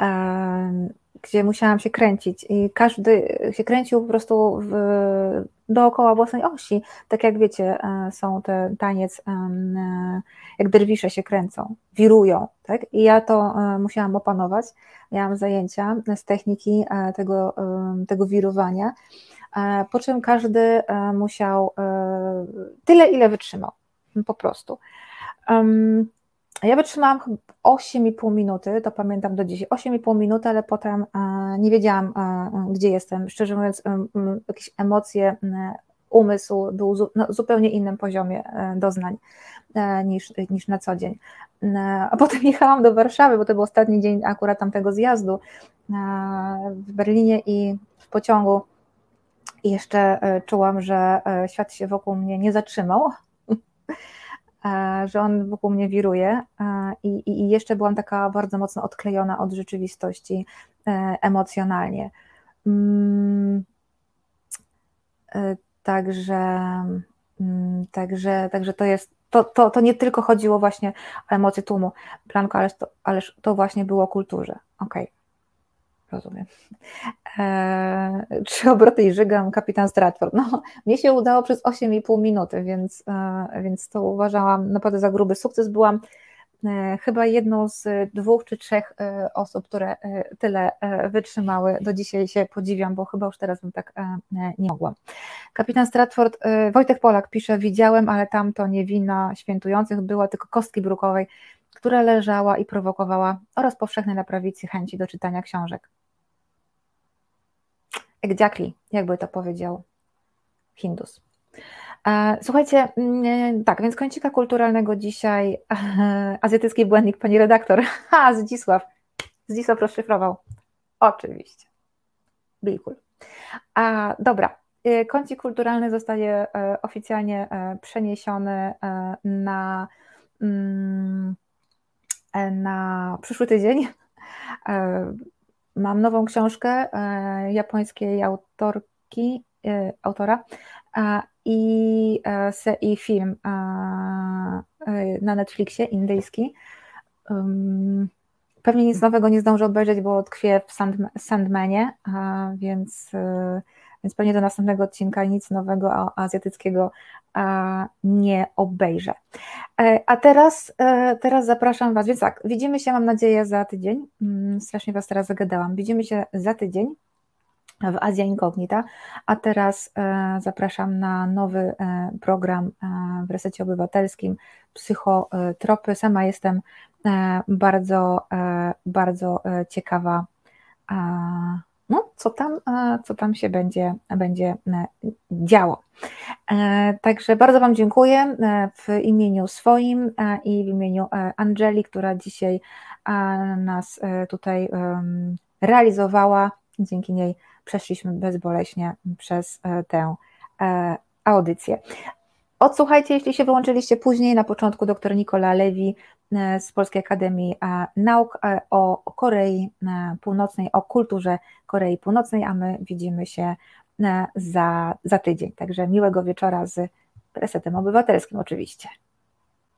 um, gdzie musiałam się kręcić i każdy się kręcił po prostu w, dookoła własnej osi, tak jak wiecie, e, są te taniec, e, jak derwisze się kręcą, wirują, tak? I ja to e, musiałam opanować, miałam zajęcia z techniki tego, tego wirowania, E, po czym każdy e, musiał e, tyle, ile wytrzymał, po prostu. Ja wytrzymałam 8,5 minuty, to pamiętam do dzisiaj, 8,5 minuty, ale potem nie wiedziałam, gdzie jestem. Szczerze mówiąc, jakieś emocje, umysł był na zupełnie innym poziomie doznań niż, niż na co dzień. A potem jechałam do Warszawy, bo to był ostatni dzień akurat tamtego zjazdu w Berlinie i w pociągu i jeszcze e, czułam, że e, świat się wokół mnie nie zatrzymał, e, że on wokół mnie wiruje i, i jeszcze byłam taka bardzo mocno odklejona od rzeczywistości emocjonalnie. Mm, także, mm, także, także to jest, to, to, to nie tylko chodziło właśnie o emocje tłumu, Planko, ależ to, ależ to właśnie było o kulturze. Okej. Okay. Rozumiem. E, trzy obroty i żygam, kapitan Stratford. No, mnie się udało przez 8,5 minuty, więc, e, więc to uważałam naprawdę za gruby sukces. Byłam e, chyba jedną z dwóch czy trzech e, osób, które e, tyle e, wytrzymały. Do dzisiaj się podziwiam, bo chyba już teraz bym tak nie mogła. Kapitan Stratford, Wojtek Polak pisze, widziałem, ale tam to nie wina świętujących, była tylko kostki brukowej, która leżała i prowokowała oraz powszechnej na prawicy chęci do czytania książek. Exactly, jakby to powiedział Hindus. E, słuchajcie, mm, tak, więc kącika kulturalnego dzisiaj azjatycki błędnik, pani redaktor. Ha, Zdzisław. Zdzisław rozszyfrował. Oczywiście. Bilkul. A, dobra, e, kącik kulturalny zostaje e, oficjalnie przeniesiony na, mm, na przyszły tydzień. Mam nową książkę e, japońskiej autorki, e, autora i, e, i film na Netflixie indyjski. Pewnie nic nowego nie zdążę obejrzeć, bo tkwię w Sand, Sandmanie, więc, więc pewnie do następnego odcinka nic nowego azjatyckiego nie obejrzę. E, a teraz, e, teraz zapraszam Was, więc tak, widzimy się, mam nadzieję, za tydzień. Mm, strasznie Was teraz zagadałam. Widzimy się za tydzień w Azja Incognita, a teraz e, zapraszam na nowy program w Resecie Obywatelskim Psychotropy. Sama jestem bardzo, bardzo ciekawa no, co tam, e, co tam się będzie, będzie e, działo. E, także bardzo Wam dziękuję w imieniu swoim i w imieniu Angeli, która dzisiaj nas tutaj realizowała. Dzięki niej przeszliśmy bezboleśnie przez tę audycję. Odsłuchajcie, jeśli się wyłączyliście później, na początku dr Nikola Lewi e, z Polskiej Akademii e, Nauk e, o Korei Północnej, o kulturze Korei Północnej, a my widzimy się za, za tydzień. Także miłego wieczora z Resetem Obywatelskim oczywiście.